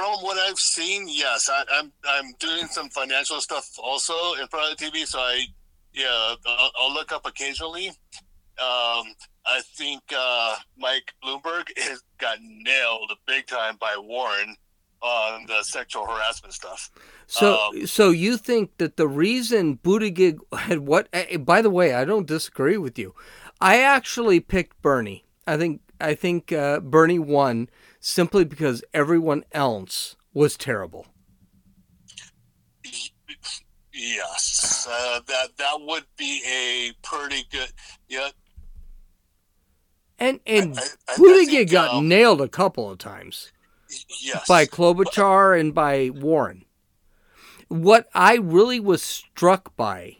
From what I've seen, yes. I, I'm I'm doing some financial stuff also in front of the TV, so I yeah I'll, I'll look up occasionally. Um, I think uh, Mike Bloomberg is got nailed big time by Warren on the sexual harassment stuff. So, Um, so you think that the reason Buttigieg had what? eh, By the way, I don't disagree with you. I actually picked Bernie. I think I think uh, Bernie won simply because everyone else was terrible. Yes, uh, that that would be a pretty good. Yeah, And and I- I Buttigieg got um, nailed a couple of times yes. by Klobuchar and by Warren. What I really was struck by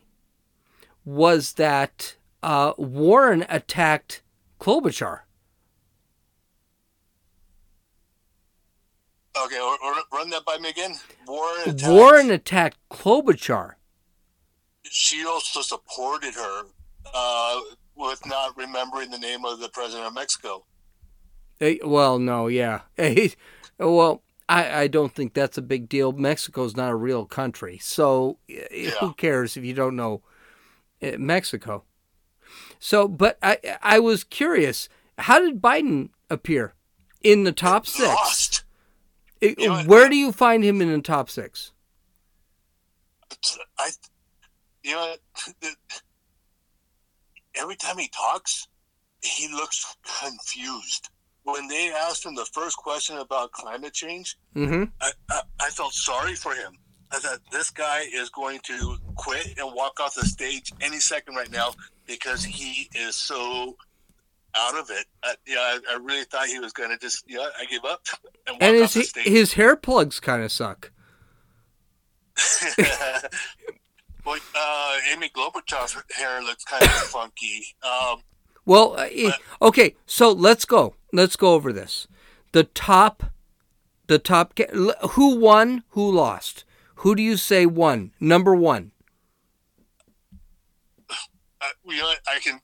was that uh, Warren attacked Klobuchar. Okay, or, or run that by me again. Warren. attacked- Warren attacked Klobuchar. She also supported her uh, with not remembering the name of the president of Mexico. Eh, well, no, yeah. Eh, well, I, I don't think that's a big deal. Mexico's not a real country, so eh, who cares if you don't know eh, Mexico? So, but I I was curious. How did Biden appear in the top six? Lost. Eh, where do you find him in the top six? I, you know, every time he talks, he looks confused. When they asked him the first question about climate change, Mm-hmm. I, I, I felt sorry for him. I thought this guy is going to quit and walk off the stage any second right now because he is so out of it. Yeah, I, I really thought he was going to just, yeah, I gave up and And his his hair plugs kind of suck. well, uh, Amy Klobuchar's hair looks kind of funky. Um, Well, uh, eh, okay, so let's go. Let's go over this. The top, the top. Who won? Who lost? Who do you say won? Number one. uh, you know, I can,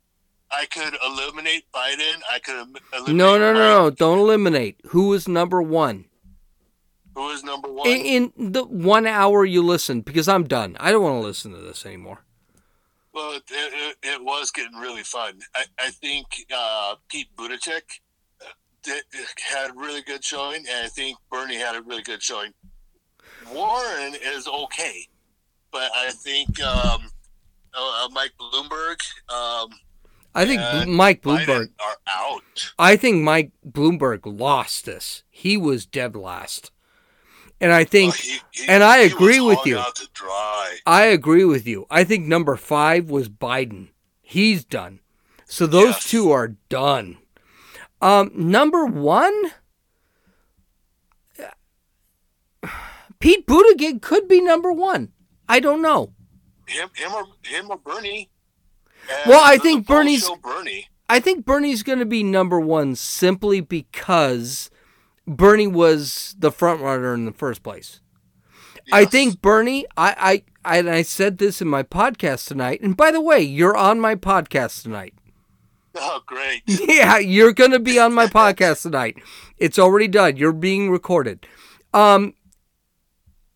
I could eliminate Biden. I could eliminate. No, no, no, Trump. no. Don't eliminate. Who is number one? Who is number one? In, in the one hour you listen, because I'm done. I don't want to listen to this anymore. Well, it, it, it was getting really fun. I, I think uh, Pete Buttigieg uh, had a really good showing, and I think Bernie had a really good showing. Warren is okay, but I think um, uh, Mike Bloomberg. Um, I think and Mike Bloomberg. are out. I think Mike Bloomberg lost this. He was dead last. And I think, and I He was agree with you. out to dry. I agree with you. I think number five was Biden. He's done. So those two are done. Um, number one, Pete Buttigieg could be number one. I don't know. Him, him, or him or Bernie. Well, I think Bernie's- Bernie. I think Bernie's going to be number one simply because Bernie was the front runner in the first place. I think Bernie. I, I I and I said this in my podcast tonight. And by the way, you're on my podcast tonight. Oh, great. yeah, you're going to be on my podcast tonight. It's already done. You're being recorded. Um,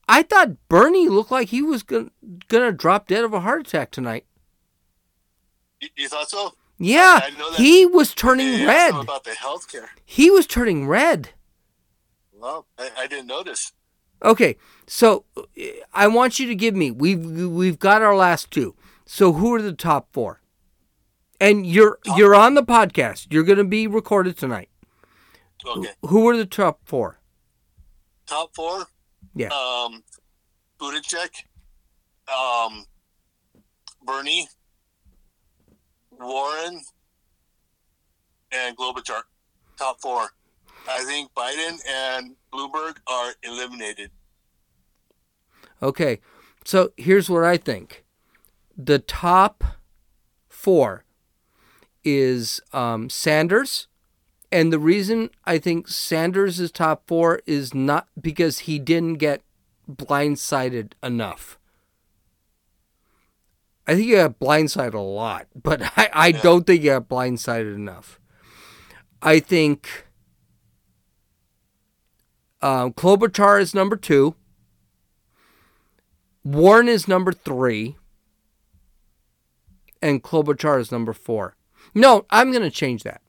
I thought Bernie looked like he was going to drop dead of a heart attack tonight. You, thought so? Yeah, I- I know that- he was turning red. about the health care. He was turning red. Well, I, I didn't notice. Okay, so I want you to give me. We've we've got our last two. So who are the top four? And you're you're on the podcast. You're going to be recorded tonight. Okay. Who are the top four? Top four. Yeah. Um, Buttigieg, um, Bernie, Warren, and Klobuchar. Top four. I think Biden and Bloomberg are eliminated. Okay, so here's what I think. The top four is um, Sanders, and the reason I think Sanders is top four is not because he didn't get blindsided enough. I think you got blindsided a lot, but I, I don't think you got blindsided enough. I think um, Klobuchar is number two. Warren is number three. And Klobuchar is number four. No, I'm going to change that.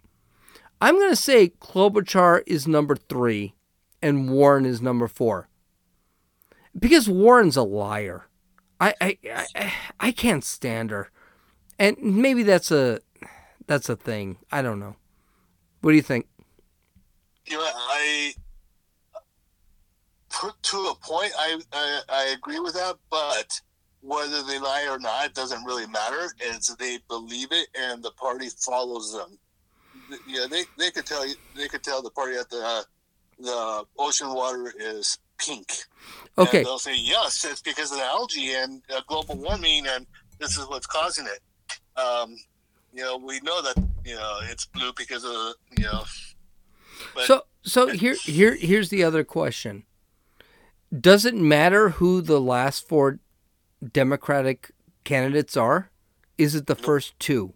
I'm going to say Klobuchar is number three and Warren is number four. Because Warren's a liar. I, I, I, I can't stand her. And maybe that's a that's a thing. I don't know. What do you think? You know, I put to a point. I, I I agree with that, but whether they lie or not doesn't really matter. It's they believe it, and the party follows them. Yeah, they, they could tell you. They could tell the party that the the ocean water is pink. Okay. And they'll say yes, it's because of the algae and uh, global warming, and this is what's causing it. Um, you know, we know that you know it's blue because of you know. So so here here here's the other question. Does it matter who the last four Democratic candidates are? Is it the first two?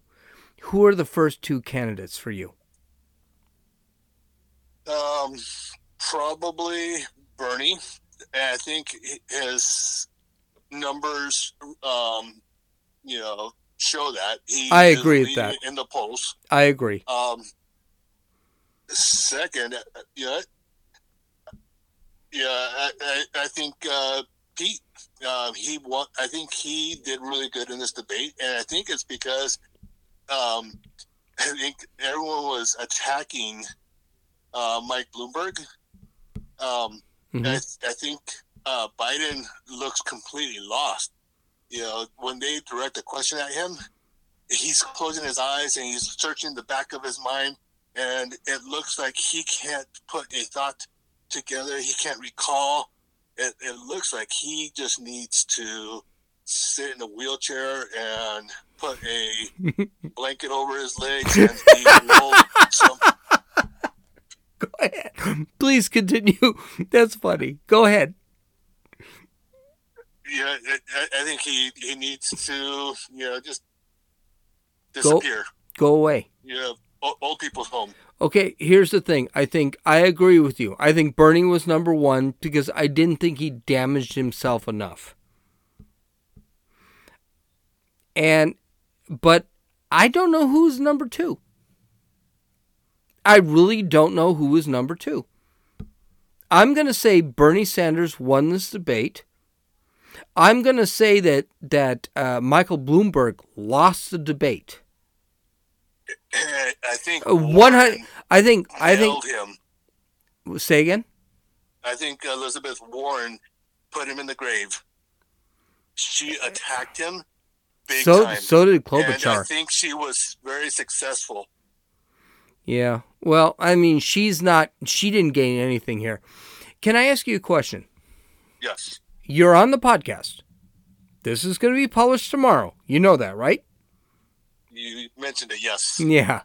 Who are the first two candidates for you? Um, probably Bernie. I think his numbers, um, you know, show that he. I agree with that. in the polls. I agree. Um, second, uh, yeah, yeah, I, I, I think uh, Pete. Uh, he won. I think he did really good in this debate, and I think it's because um, I think everyone was attacking uh, Mike Bloomberg. Um, Mhm. I, I think uh, Biden looks completely lost. You know, when they direct a question at him, he's closing his eyes and he's searching the back of his mind, and it looks like he can't put a thought together. He can't recall. It, it looks like he just needs to sit in a wheelchair and put a blanket over his legs and be rolled some Go ahead. Please continue. That's funny. Go ahead. yeah, I, I- think he, he needs to, you know, just Go disappear. go away. Yeah, old, old people's home. Okay, here's the thing. I think I agree with you. I think Bernie was number one because I didn't think he damaged himself enough. And, but I don't know who's number two. I really don't know who is number two. I'm going to say Bernie Sanders won this debate. I'm going to say that that uh, Michael Bloomberg lost the debate. I think Uh, One hundred. I think. I think. him. Say again. I think Elizabeth Warren put him in the grave. She attacked him big So- time. so did And I think she was very successful. Yeah. Well, I mean, she's not. She didn't gain anything here. Can I ask you a question? Yes. You're on the podcast. This is going to be published tomorrow. You know that, right? You mentioned it, yes. Yeah.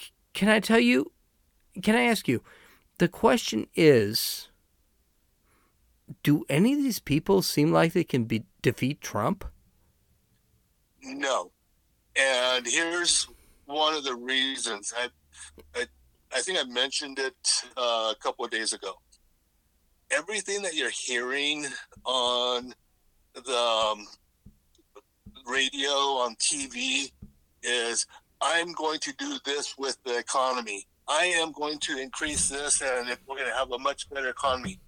C- Can I tell you? Can I ask you? The question is Do any of these people seem like they can be, defeat Trump? No. And here's one of the reasons. I, I, I think I mentioned it uh, a couple of days ago. Everything that you're hearing on the um, radio, on TV, is I'm going to do this with the economy. I am going to increase this, and we're going to have a much better economy.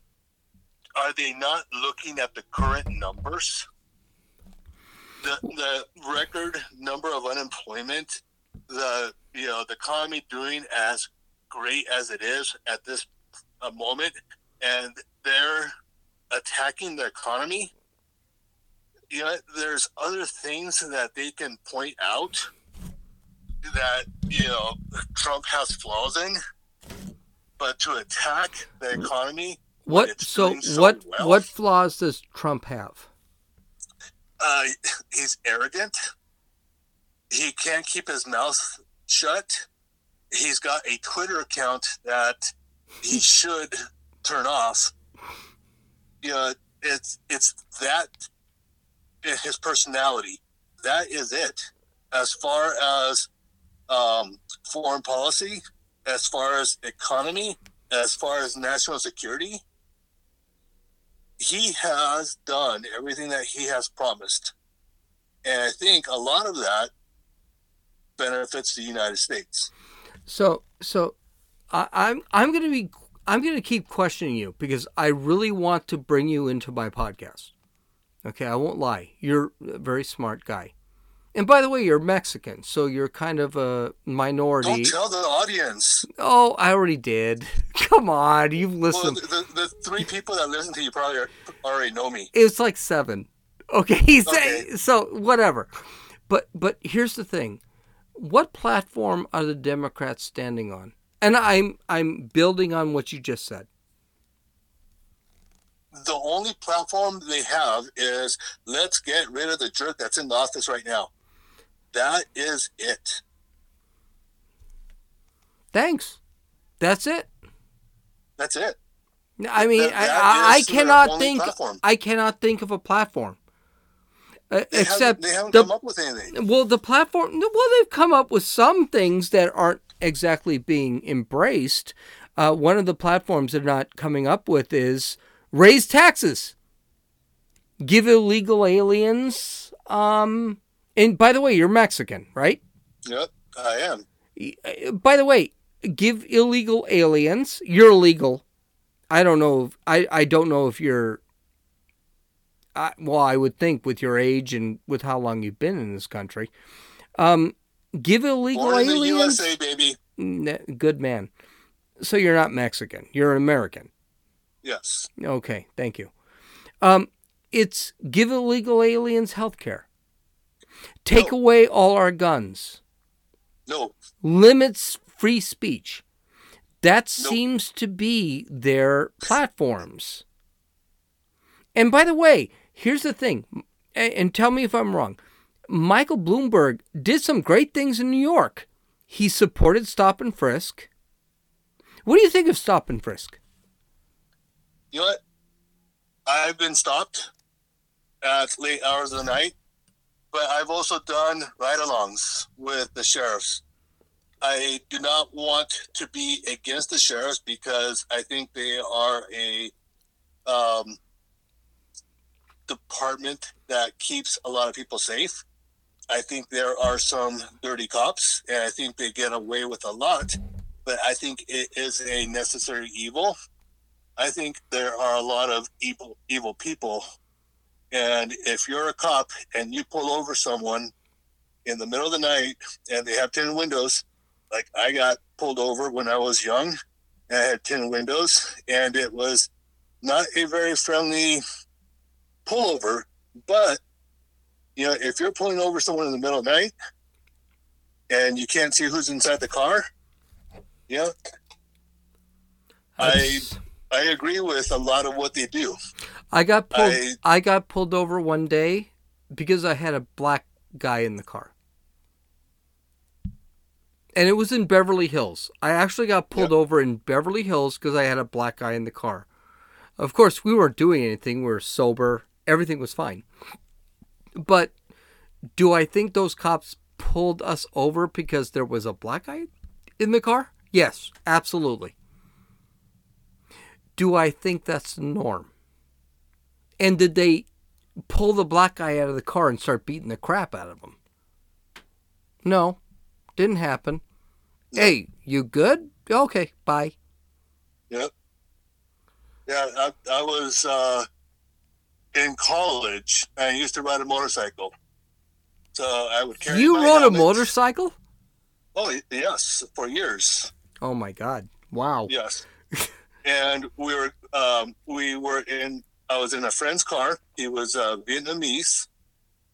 Are they not looking at the current numbers? the the record number of unemployment, the you know the economy doing as great as it is at this uh, moment, and they're attacking the economy. You know, there's other things that they can point out that you know Trump has flaws in, but to attack the economy, What so, so what well. what flaws does Trump have? uh, he's arrogant. He can't keep his mouth shut. He's got a Twitter account that he should turn off. You know, it's it's that his personality. That is it. As far as um, foreign policy, as far as economy, as far as national security, he has done everything that he has promised. And I think a lot of that benefits the United States. So so I, I'm I'm gonna be I'm gonna keep questioning you because I really want to bring you into my podcast. Okay, I won't lie. You're a very smart guy. And by the way, you're Mexican, so you're kind of a minority. Don't tell the audience. Oh, I already did. Come on, you've Well, listened. the, the, the three people that listen to you probably are, already know me. It's like seven. Okay, Okay. so whatever. But but here's the thing: what platform are the Democrats standing on? And I'm I'm building on what you just said. The only platform they have is let's get rid of the jerk that's in the office right now. That is it. Thanks. That's it. That's it. I mean, That- I, that I, I cannot think. platform. I cannot think of a platform. Uh, They except haven't, they haven't the, come up with anything. well, the platform. Well, they've come up with some things that aren't exactly being embraced. Uh, one of the platforms they're not coming up with is raise taxes, give illegal aliens. Um, and by the way, you're Mexican, right? Yep, I am. Uh, By the way, give illegal aliens. You're legal. I don't know. If, I I don't know if you're. I, well, I would think with your age and with how long you've been in this country, um, give illegal Born in the aliens. USA, baby. Good man. So you're not Mexican. You're an American. Yes. Okay, thank you. Um, it's give illegal aliens health care. Take away all our guns. No. Limits free speech. That seems to be their platforms. And by the way, here's the thing, and tell me if I'm wrong. Michael Bloomberg did some great things in New York. He supported stop and frisk. What do you think of stop and frisk? You know what? I've been stopped at late hours of the night, but I've also done ride alongs with the sheriffs. I do not want to be against the sheriffs because I think they are a um, department that keeps a lot of people safe. I think there are some dirty cops, and I think they get away with a lot, but I think it is a necessary evil. I think there are a lot of evil evil people, and if you're a cop and you pull over someone in the middle of the night and they have ten windows, like I got pulled over when I was young, and I had ten windows, and it was not a very friendly pullover, but you know, if you're pulling over someone in the middle of the night and you can't see who's inside the car, yeah, I I agree with a lot of what they do. I got pulled. I- I, got pulled over one day because I had a black guy in the car, and it was in Beverly Hills. I actually got pulled over in Beverly Hills because I had a black guy in the car. Of course, we weren't doing anything. We were sober. Everything was fine. But do I think those cops pulled us over because there was a black guy in the car? Yes, absolutely. Do I think that's the norm? And did they pull the black guy out of the car and start beating the crap out of him? No, didn't happen. Hey, you good? Okay, bye. Yep. Yeah, I, I was uh, in college. I used to ride a motorcycle, so I would carry. You rode a motorcycle? Oh yes, for years. Oh my god! Wow. Yes, and we were um, we were in. I was in a friend's car. He was uh, Vietnamese.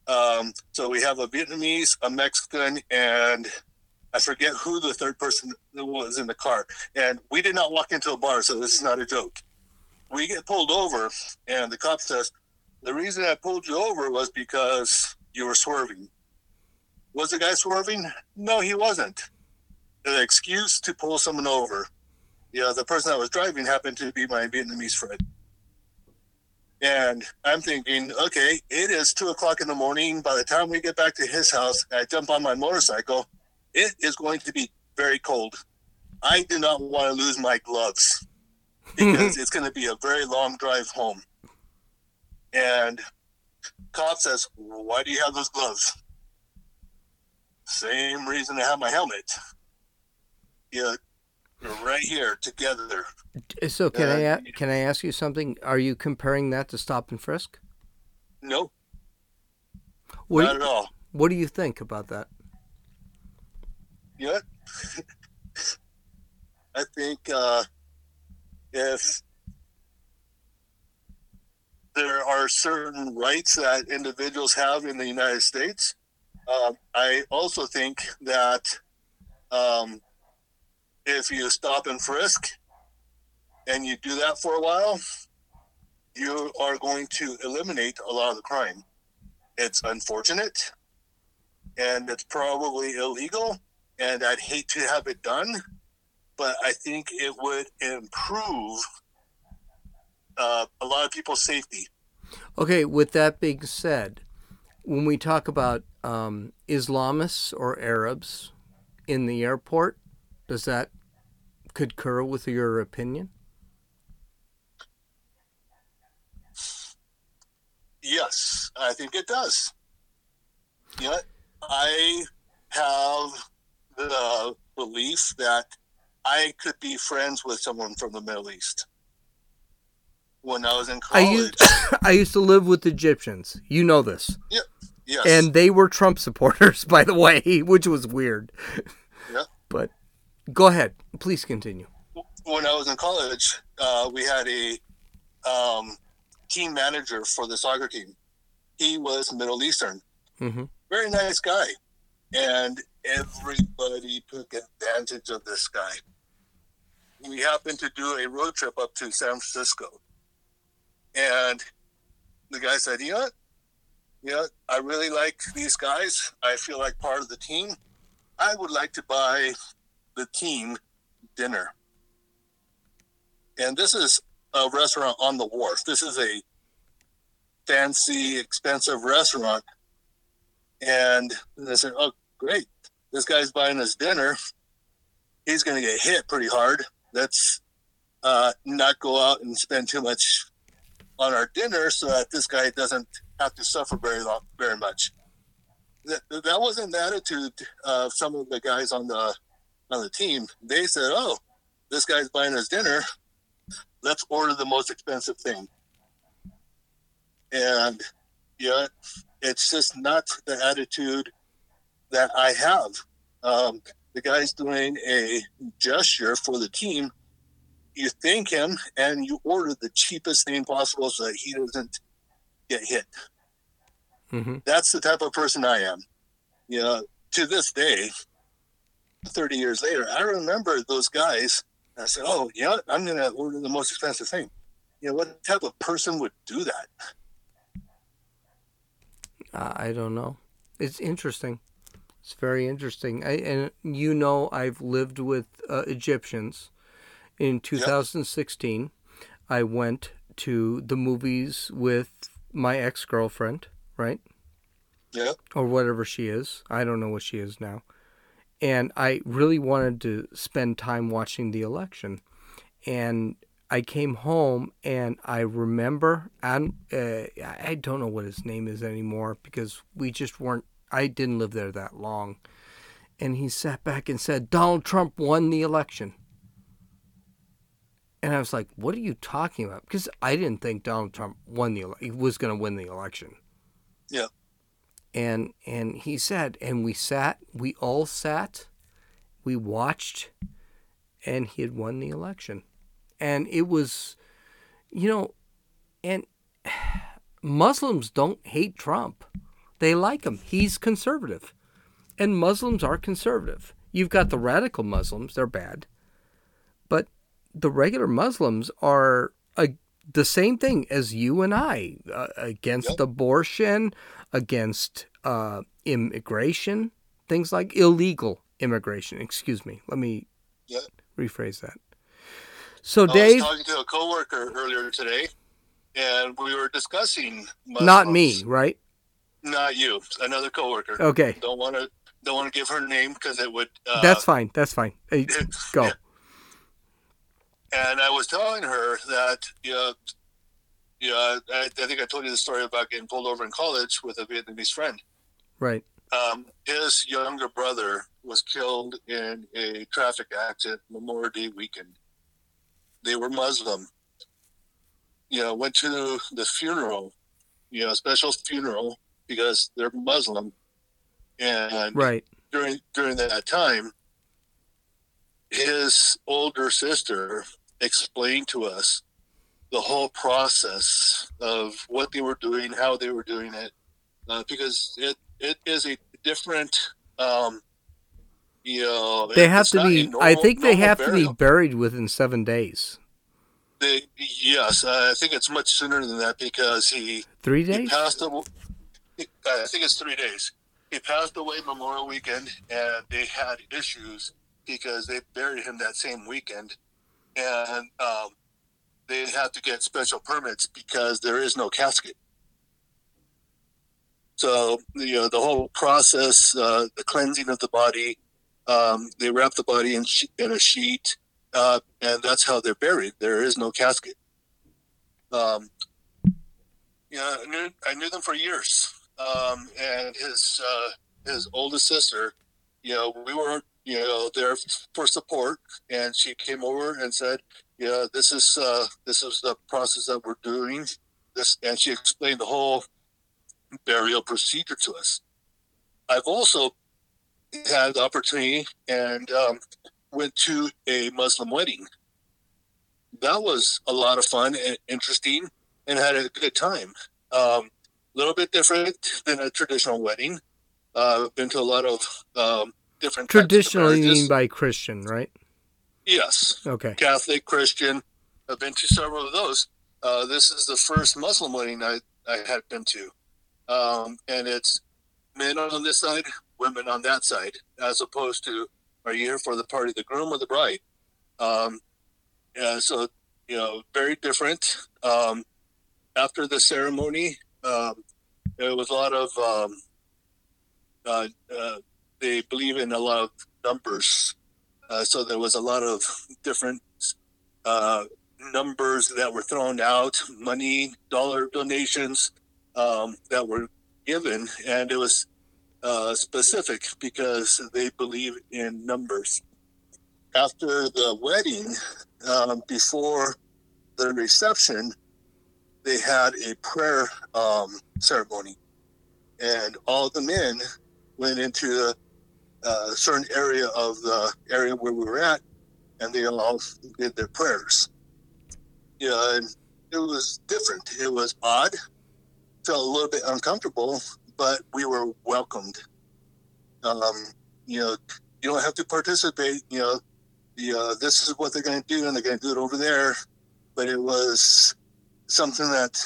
Um, so we have a Vietnamese, a Mexican, and I forget who the third person was in the car. And we did not walk into a bar, so this is not a joke. We get pulled over, and the cop says, "The reason I pulled you over was because you were swerving." Was the guy swerving? No, he wasn't. An excuse to pull someone over. Yeah, uh, the person that was driving happened to be my Vietnamese friend. And I'm thinking, okay, it is two o'clock in the morning. By the time we get back to his house, I jump on my motorcycle. It is going to be very cold. I do not want to lose my gloves because it's going to be a very long drive home. And cop says, "Why do you have those gloves?" Same reason I have my helmet. Yeah, right here together. So can I Uh, a- can I ask you something? Are you comparing that to stop and frisk? No, What not you- at all. What do you think about that? Yeah. I think uh, if there are certain rights that individuals have in the United States, uh, I also think that um, if you stop and frisk and you do that for a while, you are going to eliminate a lot of the crime. It's unfortunate and it's probably illegal and I'd hate to have it done, but I think it would improve uh, a lot of people's safety. Okay, with that being said, when we talk about um, Islamists or Arabs in the airport, does that concur with your opinion? Yes, I think it does. You know, I have the belief that I could be friends with someone from the Middle East. When I was in I college, used I used to live with Egyptians. You know this. yeah, yes, And they were Trump supporters, by the way, which was weird. yeah. But go ahead. Please continue. when I was in college, uh, we had a um, team manager for the soccer team. He was Middle Eastern, hmm very very nice guy, and everybody took advantage of this guy. We happened to do a road trip up to San Francisco, and the guy said, "You know what? You know, I really like these guys. I feel like part of the team. I would like to buy the team dinner." And this is a restaurant on the wharf. This is a fancy, expensive restaurant. And they said, Oh, great. This guy's buying us dinner. He's going to get hit pretty hard. Let's uh, not go out and spend too much on our dinner so that this guy doesn't have to suffer very long, very much. That, that wasn't the attitude of some of the guys on the on the team. They said, "Oh, this guy's buying us dinner. Let's order the most expensive thing." And yeah, it's just not the attitude that I have. Um, the guy's doing a gesture for the team. You thank him and you order the cheapest thing possible so that he doesn't get hit. Mm-hmm. That's the type of person I am. You know, to this day, 30 years later, I remember those guys. I said, Oh, yeah, I'm going to order the most expensive thing. You know, what type of person would do that? Uh, I don't know. It's interesting. It's very interesting. I, and you know, I've lived with uh, Egyptians. In 2016, yep. I went to the movies with my ex girlfriend, right? Yeah. Or whatever she is. I don't know what she is now. And I really wanted to spend time watching the election. And I came home and I remember, and uh, I don't know what his name is anymore because we just weren't, I didn't live there that long. And he sat back and said, Donald Trump won the election. And I was like, what are you talking about? Because I didn't think Donald Trump won the he was going to win the election. Yeah. And and he said, and we sat, we all sat, we watched, and he had won the election and it was, you know, and Muslims don't hate Trump. They like him. He's conservative. And Muslims are conservative. You've got the radical Muslims, they're bad. The regular Muslims are uh, the same thing as you and I uh, against yep. abortion, against uh, immigration, things like illegal immigration. Excuse me. Let me yep. rephrase that. So, I Dave. was talking to a coworker earlier today, and we were discussing. Muslims. Not me, right? Not you. Another coworker. Okay. Don't want to. Don't want to give her name because it would. Uh, That's fine. That's fine. Hey, go. And I was telling her that you know, you know, I, I think I told you the story about getting pulled over in college with a Vietnamese friend. Right. Um, his younger brother was killed in a traffic accident Memorial Day weekend they were Muslim. You know, went to the funeral, you know, special funeral because they're Muslim. And right during during that time, his older sister explained to us the whole process of what they were doing, how they were doing it, uh, because it it is a different. Um, you know, they have to be. Normal, I think they have burial. to be buried within seven days. They, yes, I think it's much sooner than that because he three days he passed. Away, I think it's three days. He passed away Memorial Weekend, and they had issues because they buried him that same weekend, and um, they have to get special permits because there is no casket. So you know the whole process, uh, the cleansing of the body. Um, they wrap the body in, she- in a sheet, uh, and that's how they're buried. There is no casket. Um, yeah, I knew I knew them for years, um, and his uh, his oldest sister. You know, we were you know there for support, and she came over and said, "Yeah, this is uh, this is the process that we're doing." This, and she explained the whole burial procedure to us. I've also had the opportunity and um, went to a Muslim wedding. That was a lot of fun and interesting, and had a good time. A um, little bit different than a traditional wedding. Uh, I've been to a lot of um, different Traditionally, you mean by Christian, right? Yes. Okay. Catholic, Christian. I've been to several of those. Uh, this is the first Muslim wedding I, I had been to. Um, and it's men on this side, women on that side, as opposed to are you here for the party, the groom or the bride? Um, yeah, so, you know, very different. Um, after the ceremony, um, there was a lot of, um, uh, uh, they believe in a lot of numbers. Uh, so there was a lot of different uh, numbers that were thrown out, money, dollar donations um, that were given, and it was uh, specific because they believe in numbers. After the wedding, um, before the reception, they had a prayer um, ceremony, and all the men went into a, a certain area of the area where we were at, and they all did their prayers. Yeah, and it was different. It was odd. Felt a little bit uncomfortable, but we were welcomed. Um, you know, you don't have to participate. You know, the, uh, this is what they're going to do, and they're going to do it over there. But it was something that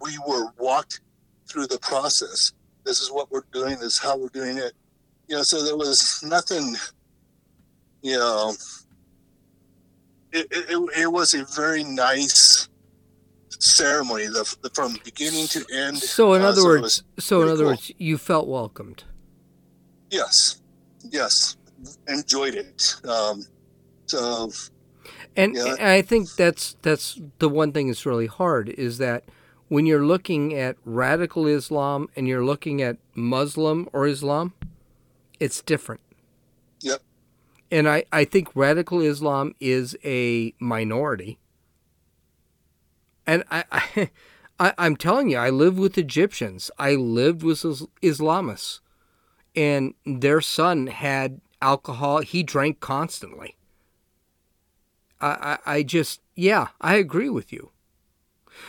we were walked through the process. This is what we're doing. This is how we're doing it. You know, so there was nothing. You know, it, it, it was a very nice ceremony the, the, from beginning to end. So, in Uh, other it words, so in other cool. words, you felt welcomed. yes, yes, enjoyed it. Um, so, And, and I think that's that's the one thing that's really hard is that when you're looking at radical Islam and you're looking at Muslim or Islam, it's different. Yep. And I, I think radical Islam is a minority. And I, I, I I'm telling you, I lived with Egyptians. I lived with Is- Islamists, and their son had alcohol. He drank constantly. I, I, I just, yeah, I agree with you.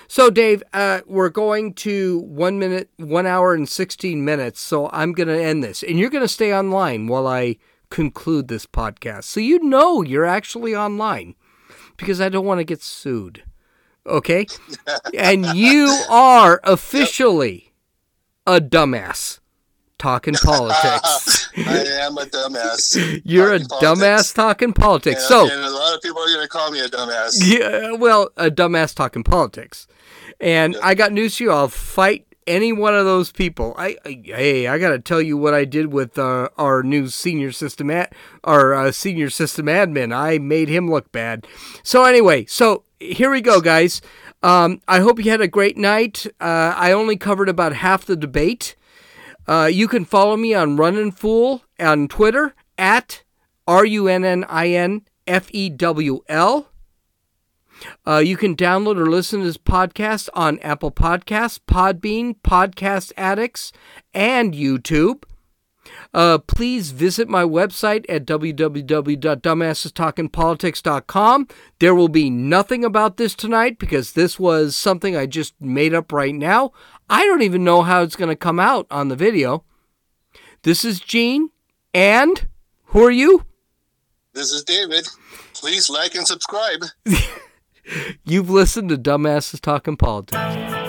So, Dave, uh, we're going to one minute, one hour and 16 minutes. So, I'm going to end this. And you're going to stay online while I conclude this podcast. So, you know you're actually online because I don't want to get sued. Okay? and you are officially a dumbass talking politics. I am a dumbass. You're a politics. dumbass talking politics. And, so, and a lot of people are going to call me a dumbass. Yeah, well, a dumbass talking politics. And I got news to you. I'll fight any one of those people. I, I hey, I got to tell you what I did with uh, our new senior system at our uh, senior system admin. I made him look bad. So anyway, so here we go, guys. Um, I hope you had a great night. Uh, I only covered about half the debate. Uh, you can follow me on Runnin' Fool on Twitter at R U N N I N F E W L. Uh, you can download or listen to this podcast on Apple Podcasts, Podbean, Podcast Addicts, and YouTube. Uh, please visit my website at www.dumbassestalkingpolitics.com. There will be nothing about this tonight because this was something I just made up right now. I don't even know how it's going to come out on the video. This is Gene, and who are you? This is David. Please like and subscribe. You've listened to Dumbasses Talking Politics.